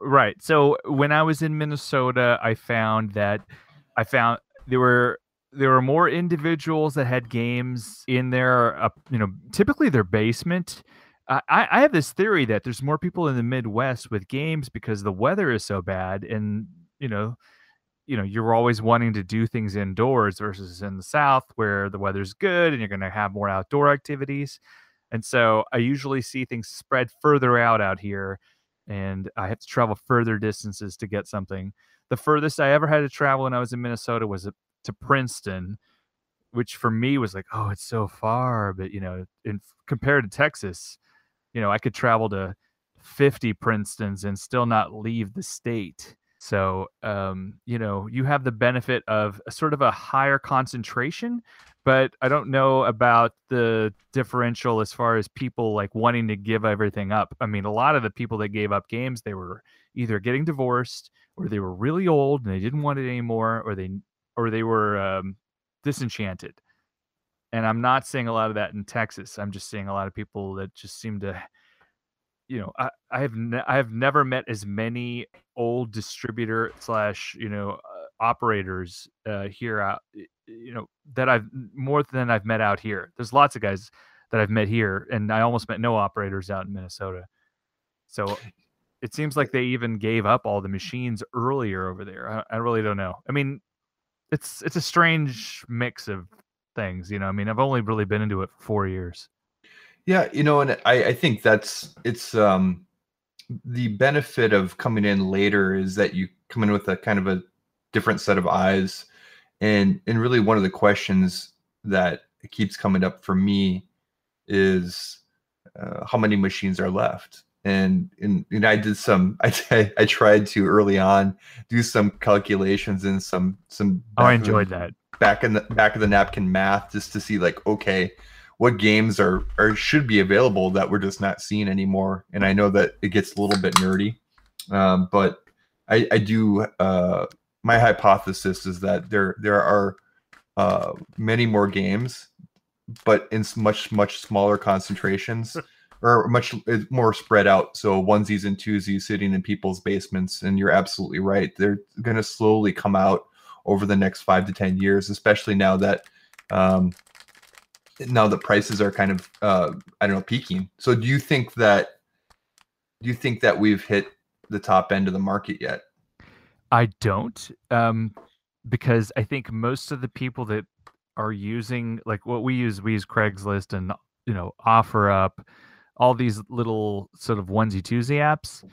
Right. So when I was in Minnesota, I found that I found there were there were more individuals that had games in their uh, you know typically their basement. I, I have this theory that there's more people in the Midwest with games because the weather is so bad, and you know, you know, you're always wanting to do things indoors versus in the South where the weather's good and you're going to have more outdoor activities. And so I usually see things spread further out out here, and I have to travel further distances to get something. The furthest I ever had to travel when I was in Minnesota was to Princeton, which for me was like, oh, it's so far. But you know, in compared to Texas, you know, I could travel to 50 Princetons and still not leave the state. So, um, you know, you have the benefit of a sort of a higher concentration, but I don't know about the differential as far as people like wanting to give everything up. I mean, a lot of the people that gave up games, they were either getting divorced or they were really old and they didn't want it anymore, or they or they were um, disenchanted. And I'm not seeing a lot of that in Texas. I'm just seeing a lot of people that just seem to, you know, I, I have ne- I have never met as many old distributor slash you know uh, operators uh, here out, you know, that I've more than I've met out here. There's lots of guys that I've met here, and I almost met no operators out in Minnesota. So it seems like they even gave up all the machines earlier over there. I, I really don't know. I mean, it's it's a strange mix of things, you know. I mean, I've only really been into it for four years. Yeah, you know, and I, I think that's it's um the benefit of coming in later is that you come in with a kind of a different set of eyes. And and really one of the questions that keeps coming up for me is uh, how many machines are left and and, and I did some [LAUGHS] I, I tried to early on do some calculations and some some oh, I enjoyed that back in the back of the napkin math just to see like okay what games are or should be available that we're just not seeing anymore and I know that it gets a little bit nerdy um, but I I do uh, my hypothesis is that there there are uh, many more games but in much much smaller concentrations [LAUGHS] or much more spread out. So onesies and twosies sitting in people's basements. And you're absolutely right. They're going to slowly come out over the next five to 10 years, especially now that, um, now the prices are kind of, uh, I don't know, peaking. So do you think that, do you think that we've hit the top end of the market yet? I don't, um, because I think most of the people that are using like what we use, we use Craigslist and you know OfferUp all these little sort of onesie twosie apps.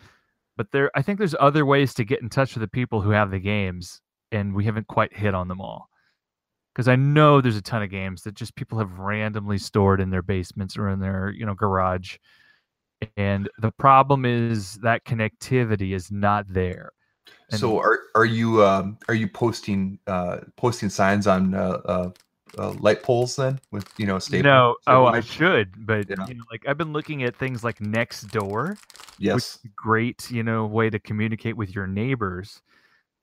But there, I think there's other ways to get in touch with the people who have the games, and we haven't quite hit on them all. Because I know there's a ton of games that just people have randomly stored in their basements or in their you know garage, and the problem is that connectivity is not there. And so are are you um, are you posting uh, posting signs on uh, uh, uh, light poles then with you know stable? No, oh, I should, but yeah. you know, like I've been looking at things like next Nextdoor. Yes, great, you know, way to communicate with your neighbors.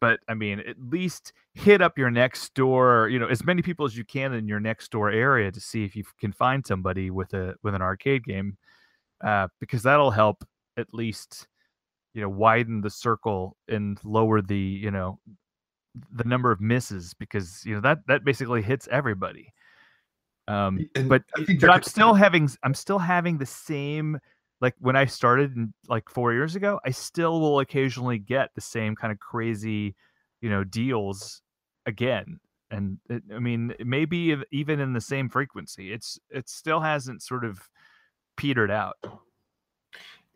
But I mean, at least hit up your next door, you know, as many people as you can in your next door area to see if you can find somebody with a with an arcade game, uh, because that'll help at least, you know, widen the circle and lower the you know the number of misses because you know that that basically hits everybody. Um, and but, but I'm still having I'm still having the same like when I started in, like four years ago. I still will occasionally get the same kind of crazy, you know, deals again. And it, I mean, maybe even in the same frequency, it's it still hasn't sort of petered out.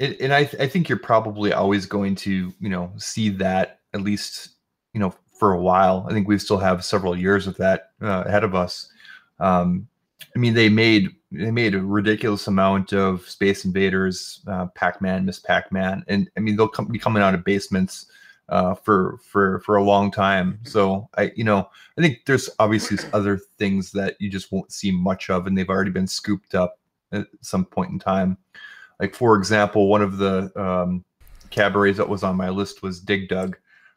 It, and I, th- I think you're probably always going to you know see that at least you know for a while. I think we still have several years of that uh, ahead of us. Um, I mean, they made they made a ridiculous amount of Space Invaders, uh, Pac-Man, Miss Pac-Man, and I mean they'll come, be coming out of basements uh, for for for a long time. So I, you know, I think there's obviously other things that you just won't see much of, and they've already been scooped up at some point in time. Like for example, one of the um, cabarets that was on my list was Dig Dug,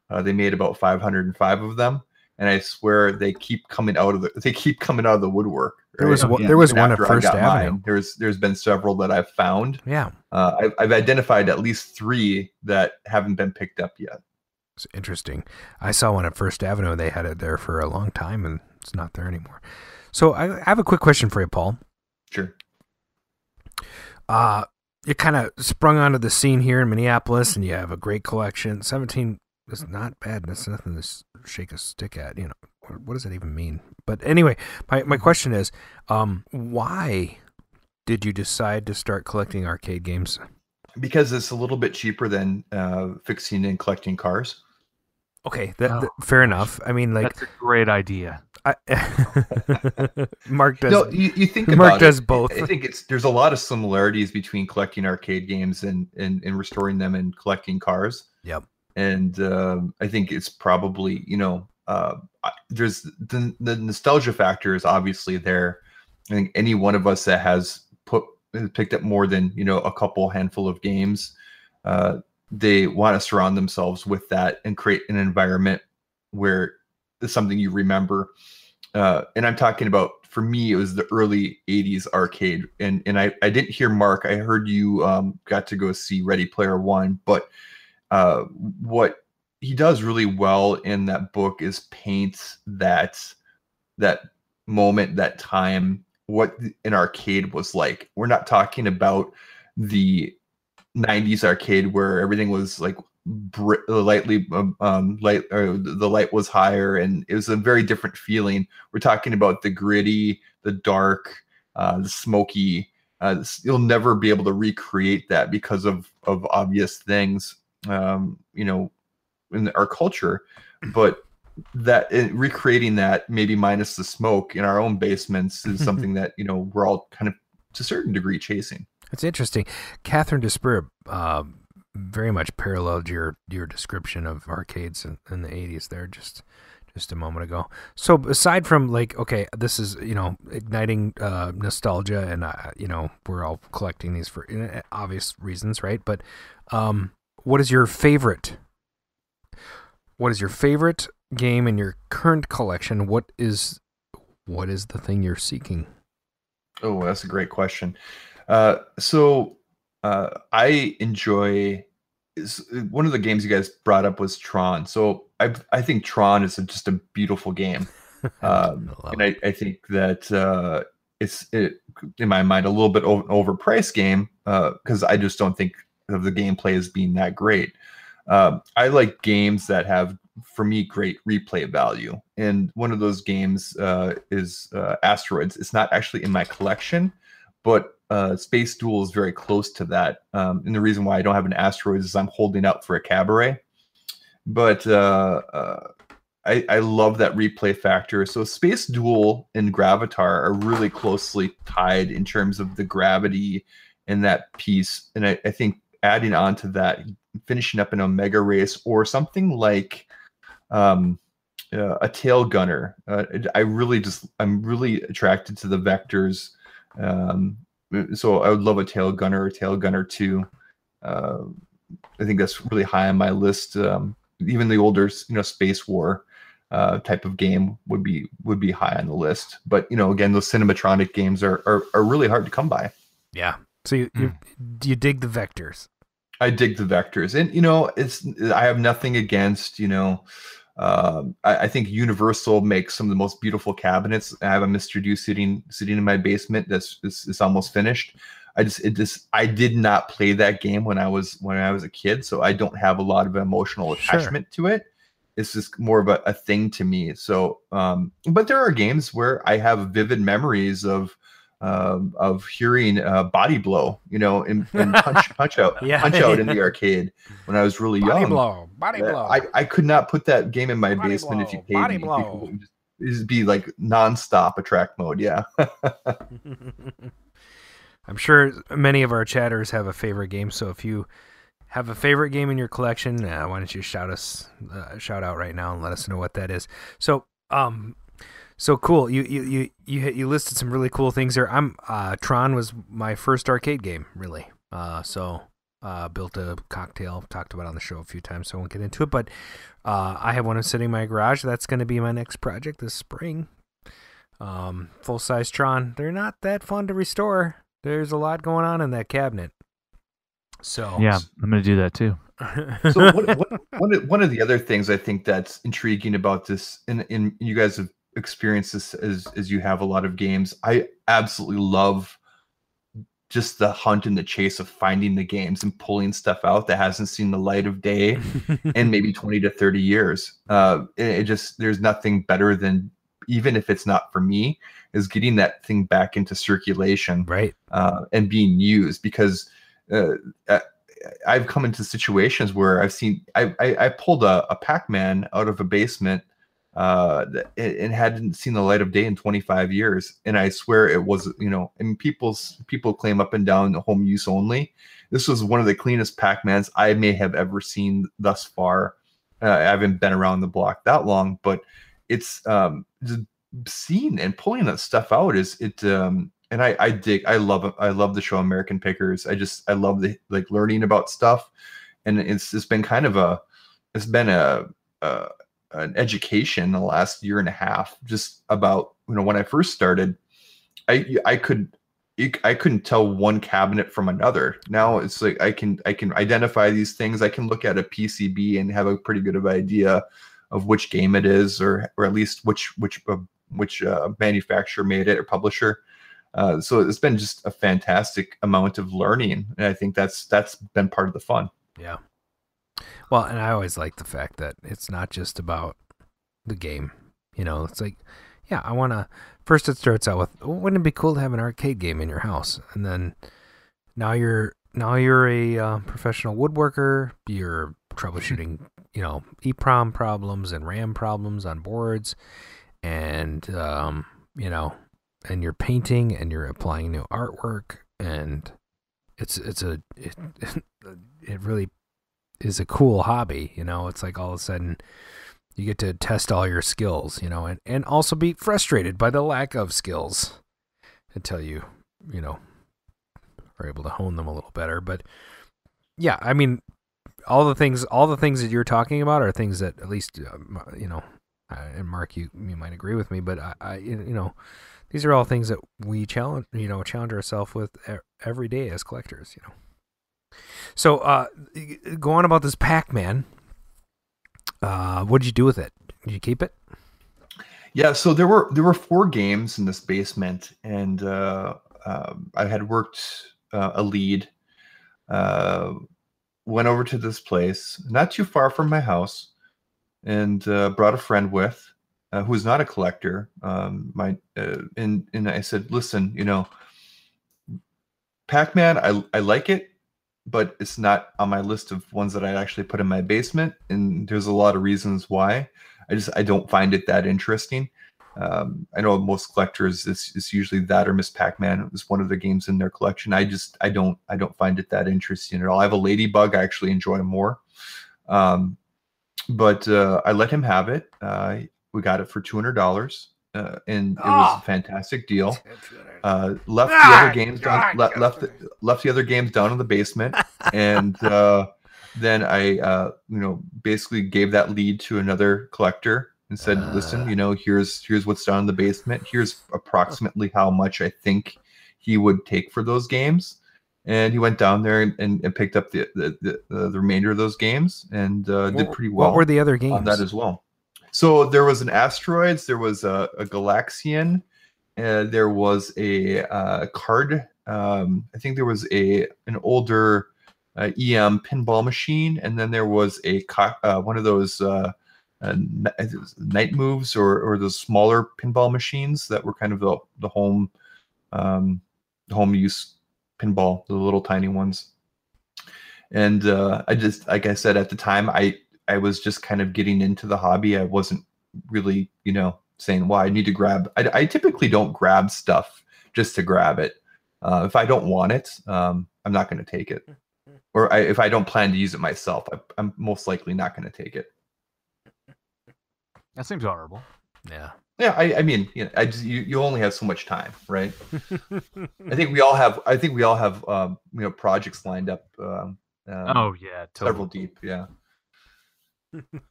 uh, they made about 505 of them, and I swear they keep coming out of the they keep coming out of the woodwork. Right? There was one, there was one at First Avenue. Mine, there's there's been several that I've found. Yeah, uh, I've, I've identified at least three that haven't been picked up yet. It's interesting. I saw one at First Avenue. They had it there for a long time, and it's not there anymore. So I I have a quick question for you, Paul. Sure. Uh, you kind of sprung onto the scene here in Minneapolis, and you have a great collection. Seventeen is not bad. That's nothing to shake a stick at. You know, what, what does that even mean? But anyway, my my question is, um, why did you decide to start collecting arcade games? Because it's a little bit cheaper than uh, fixing and collecting cars. Okay, that, Oh, that- fair enough. I mean, like, That's a great idea. I, [LAUGHS] Mark does. no, you, you think Mark about does it, both. I think it's there's a lot of similarities between collecting arcade games and and, and restoring them and collecting cars. Yep. And um, I think it's probably you know uh, there's the, the nostalgia factor is obviously there. I think any one of us that has put picked up more than you know a couple handful of games, uh, they want to surround themselves with that and create an environment where it's something you remember. Uh, and I'm talking about for me, it was the early '80s arcade, and and I I didn't hear Mark. I heard you um, got to go see Ready Player One, but uh, what he does really well in that book is paints that that moment, that time, what an arcade was like. We're not talking about the 90s arcade where everything was like br- lightly um, um light or the light was higher and it was a very different feeling we're talking about the gritty the dark uh the smoky uh you'll never be able to recreate that because of of obvious things um you know in our culture but that uh, recreating that maybe minus the smoke in our own basements is [LAUGHS] something that you know we're all kind of to a certain degree chasing It's interesting. Catherine Desper uh, very much paralleled your your description of arcades in, in the eighties there just just a moment ago. So aside from like, okay, this is you know igniting uh, nostalgia, and uh, you know we're all collecting these for uh, obvious reasons, right? But um, what is your favorite? What is your favorite game in your current collection? What is what is the thing you're seeking? Oh, that's a great question. Uh, so uh, I enjoy one of the games you guys brought up was Tron. So I I think Tron is a, just a beautiful game, [LAUGHS] um, love and I, I think that uh, it's it, in my mind a little bit over, overpriced game because I just don't think of the gameplay as being that great. Um, I like games that have, for me, great replay value. And one of those games uh, is uh, Asteroids. It's not actually in my collection, but uh, Space Duel is very close to that. Um, and the reason why I don't have an Asteroids is I'm holding out for a Cabaret. But uh, uh, I, I love that replay factor. So Space Duel and Gravitar are really closely tied in terms of the gravity in that piece. And I, I think adding on to that, finishing up an Omega race or something like um, uh, a tail gunner. Uh, I really just I'm really attracted to the vectors. Um, so I would love a tail gunner or tail gunner two. Uh, I think that's really high on my list. Um, even the older, you know, space war uh, type of game would be would be high on the list. But you know, again, those cinematronic games are are, are really hard to come by. Yeah. So you you, you dig the vectors. I dig the vectors, and you know, it's I have nothing against you know. Um, I, I think Universal makes some of the most beautiful cabinets. I have a Mr. Do sitting sitting in my basement that's is, is almost finished. I just it just I did not play that game when I was when I was a kid, so I don't have a lot of emotional Sure. attachment to it. It's just more of a, a thing to me. So, um, but there are games where I have vivid memories of um, of hearing uh, Body Blow, you know, and, and [LAUGHS] punch punch out Yeah. punch out in the arcade when I was really Body young. blow. Body Uh, blow. I, I could not put that game in my Body basement if you blow, paid body me. blow. It would be like nonstop attract mode. Yeah. [LAUGHS] I'm sure many of our chatters have a favorite game. So if you have a favorite game in your collection, uh, why don't you shout us uh, shout out right now and let us know what that is. So um, so cool. You you you you you listed some really cool things there. I'm uh, Tron was my first arcade game, really. Uh, so uh, built a cocktail, talked about it on the show a few times, so I won't get into it. But uh, I have one of sitting in my garage. That's going to be my next project this spring. Um, full size Tron. They're not that fun to restore. There's a lot going on in that cabinet. So Yeah, I'm gonna do that too. so one, one, [LAUGHS] one, of, one of the other things I think that's intriguing about this, and, and you guys have experienced this as as you have a lot of games. I absolutely love just the hunt and the chase of finding the games and pulling stuff out that hasn't seen the light of day [LAUGHS] in maybe 20 to 30 years. Uh, it, it just there's nothing better than even if it's not for me is getting that thing back into circulation right uh, and being used because uh, I've come into situations where I've seen I I, I pulled a, a Pac-Man out of a basement uh and hadn't seen the light of day in 25 years. And I swear it was you know and people's people claim up and down home use only. This was one of the cleanest Pac-Mans I may have ever seen thus far. Uh, I haven't been around the block that long but it's um seeing and pulling that stuff out is it um and I I dig I love it I love the show American Pickers. I just I love the like learning about stuff. And it's it's been kind of a it's been a an education the last year and a half just about you know when I first started I I could I couldn't tell one cabinet from another. Now it's like I can I can identify these things. I can look at a PCB and have a pretty good of idea of which game it is, or or at least which which uh, which uh, manufacturer made it or publisher. Uh, so it's been just a fantastic amount of learning, and I think that's that's been part of the fun. Yeah. Well, and I always like the fact that it's not just about the game. You know, it's like, yeah, I want to. First, it starts out with, "Oh, wouldn't it be cool to have an arcade game in your house? And then now you're now you're a uh, professional woodworker. You're troubleshooting, [LAUGHS] you know, EEPROM problems and RAM problems on boards, and um, you know, and you're painting and you're applying new artwork, and it's it's a it, [LAUGHS] it really is a cool hobby. You know, it's like all of a sudden you get to test all your skills, you know, and, and also be frustrated by the lack of skills until you, you know, are able to hone them a little better. But yeah, I mean, all the things, all the things that you're talking about are things that at least, uh, you know, and Mark, you, you might agree with me, but I, I, you know, these are all things that we challenge, you know, challenge ourselves with every day as collectors, you know. So, uh, go on about this Pac-Man. Uh, what did you do with it? Did you keep it? Yeah, so there were there were four games in this basement, and uh, um I had worked uh, a lead. Uh, went over to this place, not too far from my house, and uh, brought a friend with, who is not a collector. Um, my and and I said, listen, you know, Pac-Man, I I like it, but it's not on my list of ones that I actually put in my basement, and there's a lot of reasons why. I just I don't find it that interesting. Um, I know most collectors it's, it's usually that or Miss Pac-Man. It was one of the games in their collection. I just I don't I don't find it that interesting at all. I have a Ladybug. I actually enjoy more. Um, but uh, I let him have it. Uh, we got it for two hundred dollars, uh, and it was a fantastic deal. Uh, left the other games down. Le- left the, left the other games down in the basement, [LAUGHS] and uh, then I, uh, you know, basically gave that lead to another collector and said, "Listen, you know, here's here's what's down in the basement. Here's approximately how much I think he would take for those games." And he went down there and, and, and picked up the the, the the remainder of those games and uh, did What- pretty what well. were the other games? on that games? as well? So there was an asteroids, there was a, a Galaxian, uh, there was a uh, card. Um, I think there was a an older uh, EM pinball machine, and then there was a uh, one of those uh, uh, night moves or or those smaller pinball machines that were kind of the the home um, home use pinball, the little tiny ones. And I just like I said at the time, I I was just kind of getting into the hobby. I wasn't really, you know, saying, "Well, I need to grab." I, I typically don't grab stuff just to grab it. Uh, if I don't want it, um, I'm not going to take it. Or I, if I don't plan to use it myself, I, I'm most likely not going to take it. That seems honorable. Yeah. Yeah, I, I mean, you know, I just you, you only have so much time, right? [LAUGHS] I think we all have. I think we all have, um, you know, projects lined up. Um, um, Oh yeah, several deep. Yeah.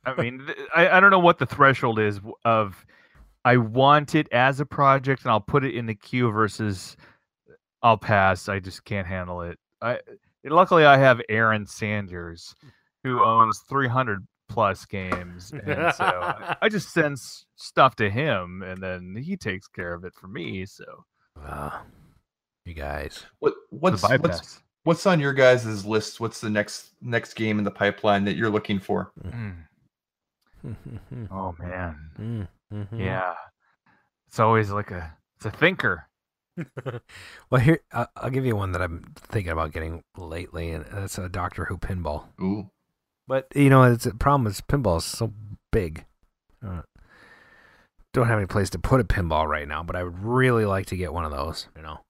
I mean, th- I, I don't know what the threshold is of I want it as a project and I'll put it in the queue versus I'll pass. I just can't handle it. I luckily I have Aaron Sanders, who owns 300 plus games, and so I, [LAUGHS] I just send stuff to him, and then he takes care of it for me. So you guys. What what's what's what's on your guys' list? What's the next next game in the pipeline that you're looking for? Mm. [LAUGHS] Oh man, Mm, mhm. yeah, it's always like a it's a thinker. [LAUGHS] Well, here I'll, I'll give you one that I'm thinking about getting lately, and that's a Doctor Who pinball. Ooh, But you know, it's a problem is pinball is so big. Uh, don't have any place to put a pinball right now, but I would really like to get one of those. You know,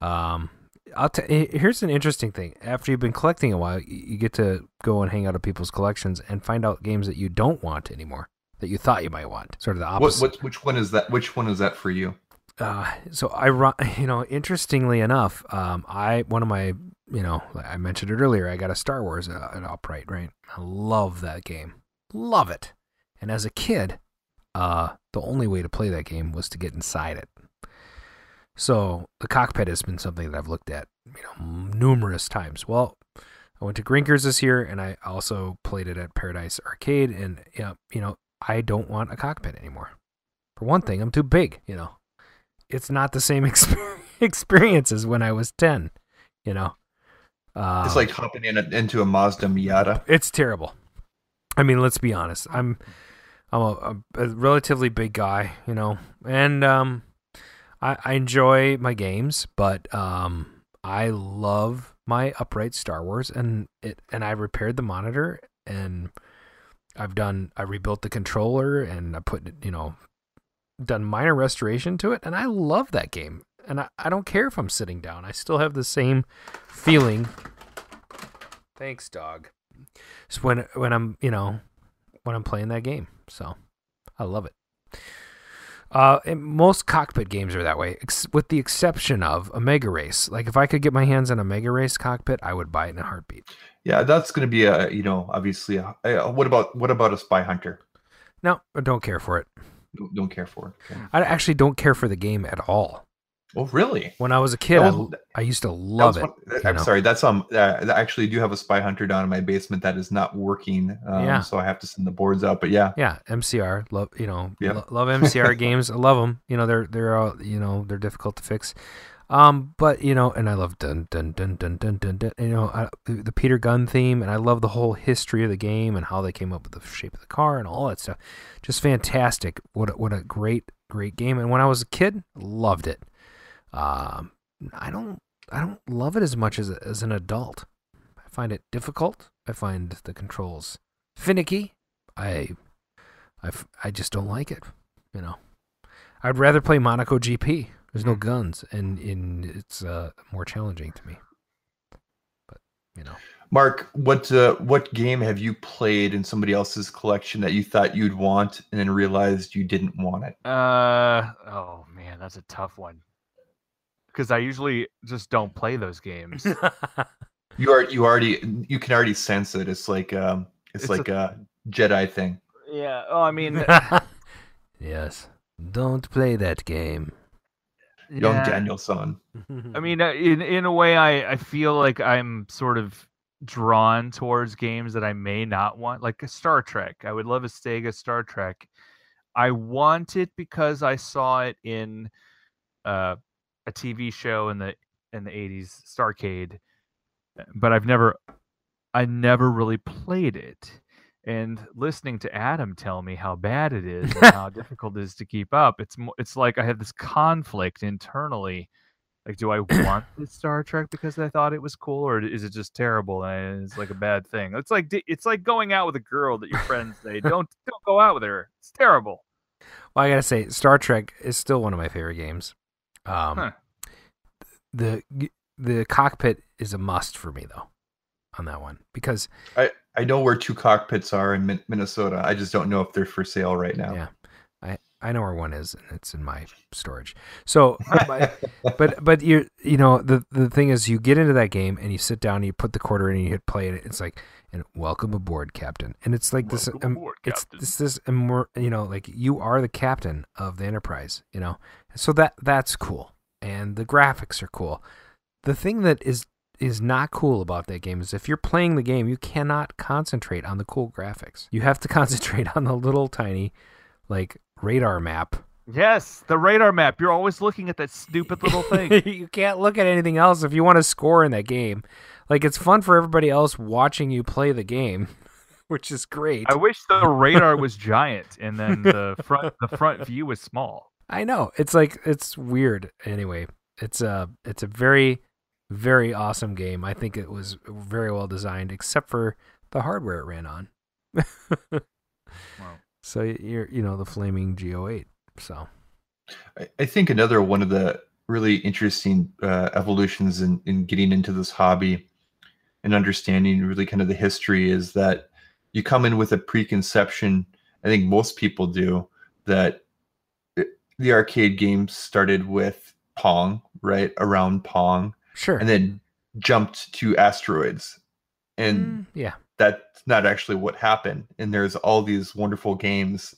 um, I'll t- here's an interesting thing. After you've been collecting a while, you get to go and hang out at people's collections and find out games that you don't want anymore that you thought you might want. Sort of the opposite. what which one is that? Which one is that for you? uh, so I, [LAUGHS] you know, interestingly enough, um, I one of my, you know, I mentioned it earlier. I got a Star Wars uh, an upright, right? I love that game, love it. And as a kid, uh, the only way to play that game was to get inside it. So the cockpit has been something that I've looked at, you know, numerous times. Well, I went to Grinkers this year, and I also played it at Paradise Arcade, and yeah, you know, I don't want a cockpit anymore. For one thing, I'm too big, you know it's not the same [LAUGHS] exper- experience as when I was 10, you know. Uh, It's like hopping in a, into a Mazda Miata. it's terrible. I mean, let's be honest. I'm I'm a, a, a relatively big guy, you know, and um, I, I enjoy my games, but um, I love my upright Star Wars, and it and I repaired the monitor, and I've done I rebuilt the controller, and I put you know done minor restoration to it, and I love that game. And I, I don't care if I'm sitting down. I still have the same feeling. Thanks, dog. It's when when I'm you know when I'm playing that game. So I love it. Uh, most cockpit games are that way, ex- with the exception of a Mega Race. Like if I could get my hands on a Mega Race cockpit, I would buy it in a heartbeat. Yeah, that's going to be a you know obviously. A, a- what about what about a Spy Hunter? No, I don't care for it. Don't, don't care for it. Okay. I actually don't care for the game at all. Oh, really? When I was a kid, That I, I used to love was it. one- I'm know. sorry. That's um. Uh, I actually do have a Spy Hunter down in my basement that is not working. Um, Yeah. So I have to send the boards out. But yeah, Yeah, MCR. Love you know, Yeah. lo- love MCR [LAUGHS] games. I love them. You know, they're they're all you know they're difficult to fix. Um, but you know, and I love dun dun dun dun dun dun. dun you know, I, the, Peter Gunn theme, and I love the whole history of the game and how they came up with the shape of the car and all that stuff. Just fantastic. What a, what a great great game. And when I was a kid, loved it. Um, I don't I don't love it as much as as an adult. I find it difficult. I find the controls finicky. I I I just don't like it. You know, I'd rather play Monaco GP. There's no guns, and and it's uh, more challenging to me. But you know, Mark, what uh, what game have you played in somebody else's collection that you thought you'd want and then realized you didn't want it? Uh oh man, that's a tough one. Because I usually just don't play those games. [LAUGHS] You are you already you can already sense it. It's like um it's, It's like a, Jedi thing. yeah. Oh, I mean, [LAUGHS] yes, don't play that game. Young yeah. Danielson. [LAUGHS] I mean, uh, in in a way, I I feel like I'm sort of drawn towards games that I may not want, like a Star Trek. I would love a Sega Star Trek. I want it because I saw it in uh, a TV show in the in the 80s, Starcade, but I've never I never really played it. And listening to Adam tell me how bad it [LAUGHS] is and how difficult it is to keep up, it's it's like I have this conflict internally. Like, do I want this Star Trek because I thought it was cool, or is it just terrible and it's like a bad thing? It's like it's like going out with a girl that your friends say don't don't go out with her. It's terrible. Well, I gotta say, Star Trek is still one of my favorite games. Um, Huh. the the cockpit is a must for me though, on that one because I I know where two cockpits are in Minnesota. I just don't know if they're for sale right now. Yeah, I I know where one is, and it's in my storage. So, but [LAUGHS] but, but you you know the the thing is, you get into that game and you sit down, and you put the quarter in, and you hit play, and it's like, and welcome aboard, Captain. And it's like this, Welcome um, aboard, it's this this immor- you know, like you are the captain of the Enterprise, you know. So that that's cool, and the graphics are cool. The thing that is is not cool about that game is if you're playing the game, you cannot concentrate on the cool graphics. You have to [LAUGHS] concentrate on the little tiny, like radar map. Yes, the radar map. You're always looking at that stupid little thing. [LAUGHS] you can't look at anything else if you want to score in that game. Like it's fun for everybody else watching you play the game, [LAUGHS] which is great. I wish the radar was giant and then the front the front view was small. I know. It's like it's weird. Anyway, it's a it's a very very awesome game. I think it was very well designed, except for the hardware it ran on. Wow. [LAUGHS] So you're you know the flaming G80. So I, I think another one of the really interesting uh, evolutions in, in getting into this hobby and understanding really kind of the history is that you come in with a preconception. I think most people do that the arcade games started with Pong, right? Around Pong, sure. and then jumped to asteroids. And Mm, yeah. that's not actually what happened. And there's all these wonderful games,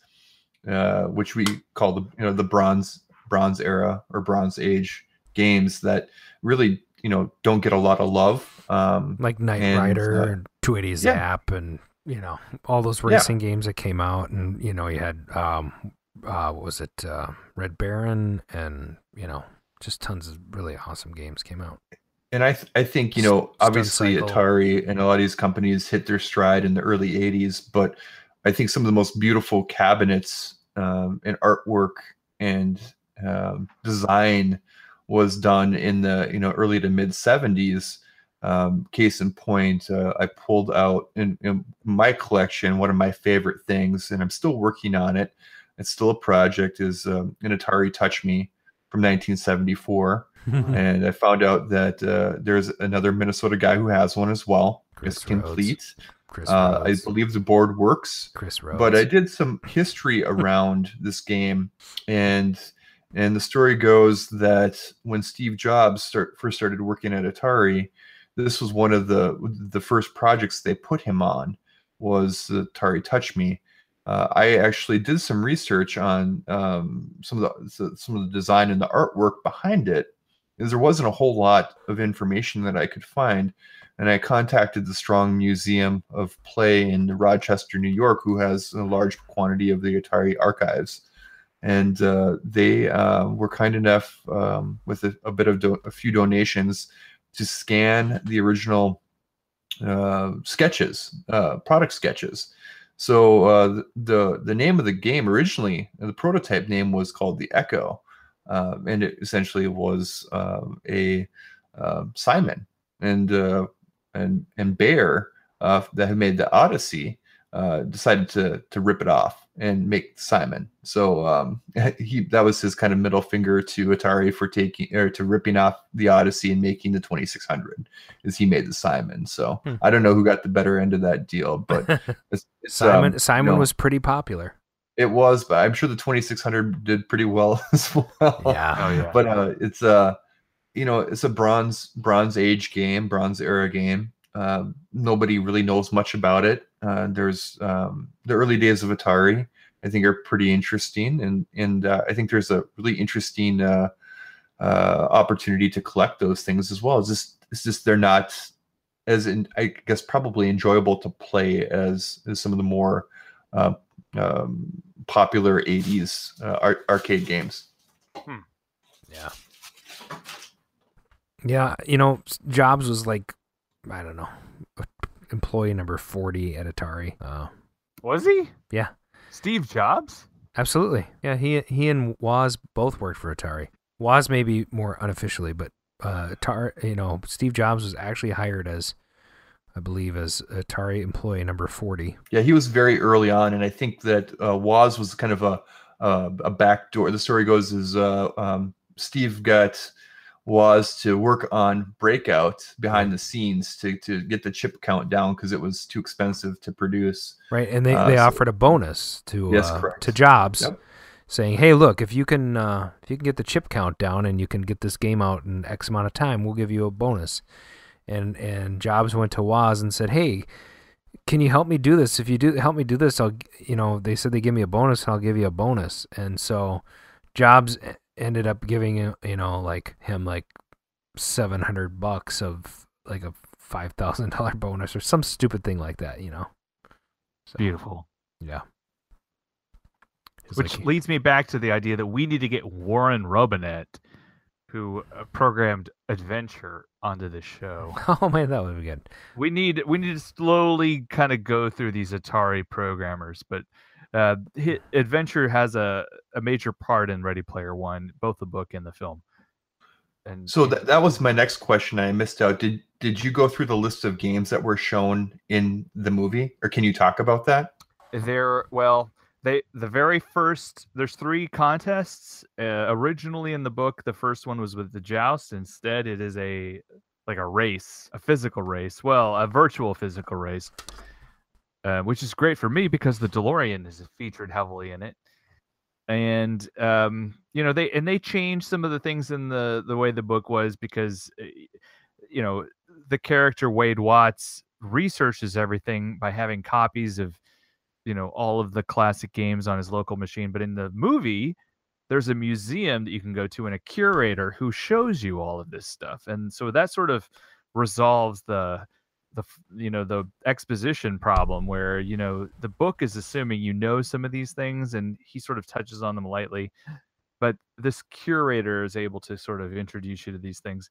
uh, which we call the you know the bronze bronze era or bronze age games that really you know don't get a lot of love. Um, Like Knight and, Rider uh, and 280 yeah. Zap and you know all those Yeah. racing games that came out and you know you had um uh what was it uh Red Baron and you know just tons of really awesome games came out. and I th- I think you know Stun obviously Cycle. Atari and a lot of these companies hit their stride in the early '80s, but I think some of the most beautiful cabinets um, and artwork and um, design was done in the you know early to mid '70s. Um, case in point, uh, I pulled out in, in my collection one of my favorite things, and I'm still working on it. It's still a project. Is um, an Atari Touch Me from 1974 [LAUGHS] and I found out that uh, there's another Minnesota guy who has one as well. Chris it's complete. Chris Uh, I believe the board works, Chris Rhodes. but I did some history [LAUGHS] around this game, and and the story goes that when Steve Jobs start, first started working at Atari, this was one of the the first projects they put him on was the Atari Touch Me. Uh, I actually did some research on um, some of the some of the design and the artwork behind it, there wasn't a whole lot of information that I could find. And I contacted the Strong Museum of Play in Rochester, New York, who has a large quantity of the Atari archives. And uh, they uh, were kind enough, um, with a, a bit of do- a few donations, to scan the original uh, sketches, uh, product sketches. So uh, the, the name of the game originally, the prototype name was called the Echo, uh, and it essentially was um a uh, Simon and uh, and and Baer uh, that had made the Odyssey uh, decided to to rip it off and make Simon. So um, [LAUGHS] he that was his kind of middle finger to Atari for taking or to ripping off the Odyssey and making the 2600 is he made the Simon. So Hmm. I don't know who got the better end of that deal, but [LAUGHS] it's, it's, Simon um, Simon you know, was pretty popular. it was, but I'm sure the 2600 did pretty well [LAUGHS] as well. Yeah. Oh yeah. But uh, it's a, you know, it's a bronze bronze age game, bronze era game. Um, nobody really knows much about it. Uh, there's um, the early days of Atari. I think are pretty interesting, and and uh, I think there's a really interesting uh, uh, opportunity to collect those things as well. It's just it's just they're not as in, I guess probably enjoyable to play as as some of the more uh, um, popular 80s uh, ar- arcade games. Yeah. Yeah, you know, Jobs was like, I don't know, employee number 40 at Atari. Uh, Was he? yeah, Steve Jobs? absolutely. Yeah, he he and Woz both worked for Atari. Woz maybe more unofficially, but uh, Atari, you know, Steve Jobs was actually hired as, I believe, as Atari employee number 40. Yeah, he was very early on, and I think that uh, Woz was kind of a uh, a, back door. The story goes is uh, um, Steve got Woz to work on Breakout behind the scenes to to get the chip count down because it was too expensive to produce. Right, and they, Uh, they so- offered a bonus to Yes, uh, to Jobs, Yep. saying, "Hey, look, if you can uh, if you can get the chip count down and you can get this game out in X amount of time, we'll give you a bonus." And and Jobs went to Woz and said, "Hey, can you help me do this? If you do help me do this, I'll you know they said they give me a bonus, and I'll give you a bonus." And so Jobs ended up giving you you know like him like seven hundred bucks of like a five thousand dollar [LAUGHS] bonus or some stupid thing like that. You know. So, Beautiful. Yeah. It's Which like- leads me back to the idea that we need to get Warren Robinett, who uh, programmed Adventure, onto the show. [LAUGHS] oh man, that would be good. We need we need to slowly kind of go through these Atari programmers, but uh, Adventure has a, a major part in Ready Player One, both the book and the film. And So that that was my next question. I missed out. Did did you go through the list of games that were shown in the movie, or can you talk about that? There, well, they the very first there's three contests. Uh, originally in the book, the first one was with the joust. Instead, it is a like a race, a physical race. Well, a virtual physical race, uh, which is great for me because the DeLorean is featured heavily in it. And um, you know they and they changed some of the things in the the way the book was because uh, you know the character Wade Watts researches everything by having copies of you know all of the classic games on his local machine but in the movie there's a museum that you can go to and a curator who shows you all of this stuff and so that sort of resolves the the you know the exposition problem where you know the book is assuming you know some of these things and he sort of touches on them lightly but this curator is able to sort of introduce you to these things.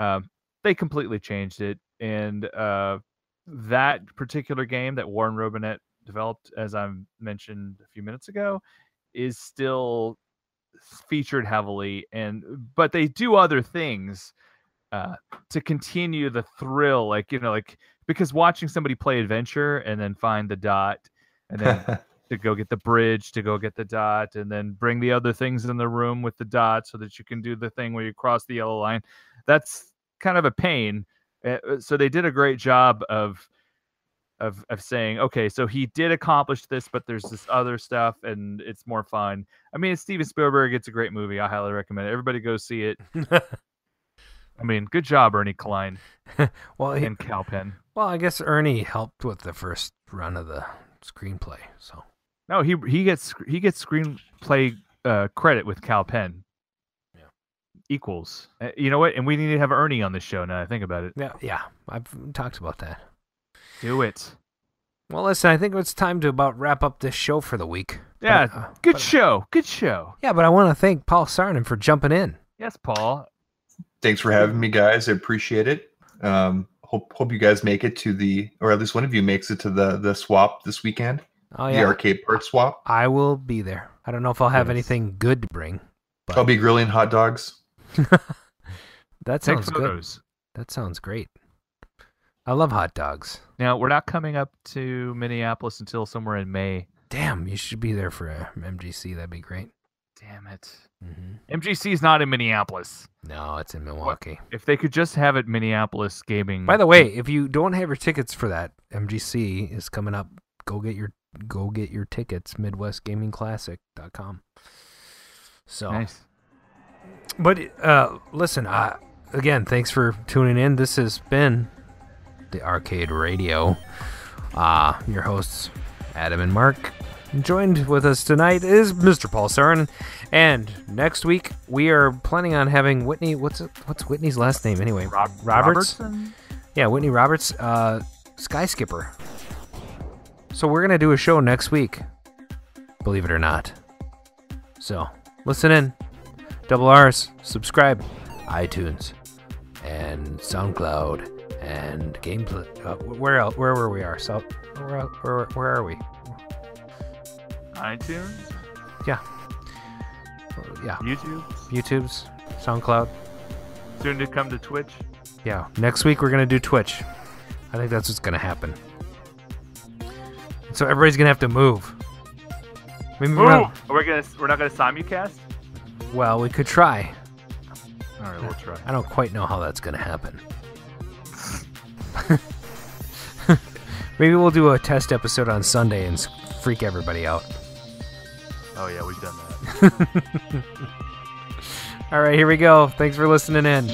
Um, they completely changed it and uh, that particular game that warren robinett developed as i mentioned a few minutes ago is still featured heavily and but they do other things uh to continue the thrill like you know like because watching somebody play adventure and then find the dot and then [LAUGHS] to go get the bridge to go get the dot and then bring the other things in the room with the dot so that you can do the thing where you cross the yellow line that's kind of a pain Uh, so they did a great job of of of saying okay so he did accomplish this but there's this other stuff and it's more fun. I mean it's steven spielberg it's a great movie i highly recommend it everybody go see it [LAUGHS] i mean good job ernie cline [LAUGHS] well, he, and kal penn well, I guess Ernie helped with the first run of the screenplay. So no he he gets he gets screenplay uh credit with kal penn Yeah. equals Uh, you know what and we need to have ernie on the show now i think about it yeah, yeah, I've talked about that. do it Well, listen, I think it's time to about wrap up this show for the week. But, yeah uh, good but- show good show Yeah, but I want to thank Paul Sarnin for jumping in. yes paul Thanks for having me, guys. I appreciate it. Um, hope hope you guys make it to the, or at least one of you makes it to the the swap this weekend. Oh The arcade part swap. I will be there. I don't know if I'll have Yes. anything good to bring. I'll be grilling hot dogs. [LAUGHS] That take sounds good. That sounds great. I love hot dogs. now we're not coming up to minneapolis until somewhere in may Damn, you should be there for a MGC. That'd be great. Damn it hmm MGC is not in Minneapolis. No, it's in Milwaukee. If they could just have it Minneapolis gaming. By the way, if you don't have your tickets for that, MGC is coming up. Go get your go get your tickets. MidwestGamingClassic.com. So, nice. but uh, listen, uh, again, thanks for tuning in. This has been the Arcade Radio. Uh, your hosts, Adam and Mark. Joined with us tonight is Mr. Paul Sarin, and next week we are planning on having Whitney. What's what's Whitney's last name anyway? Rob- Roberts. Robertson? Yeah, Whitney Roberts, uh, Sky Skipper. So we're gonna do a show next week. Believe it or not. So listen in. Double R's. Subscribe. iTunes and SoundCloud and Gameplay. Uh, where else? Where were we? Are so where, where where are we? iTunes, Yeah. Yeah. YouTube, YouTube's SoundCloud. soon to come to Twitch. Yeah, next week we're gonna do Twitch. I think that's what's gonna happen. So everybody's gonna have to move. Maybe we're not- we're gonna we're not gonna simulcast. well, we could try. All right, we'll try. I don't quite know how that's gonna happen. [LAUGHS] [LAUGHS] Maybe we'll do a test episode on Sunday and freak everybody out. Oh yeah, we've done that. [LAUGHS] All right, here we go. Thanks for listening in.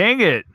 Dang it.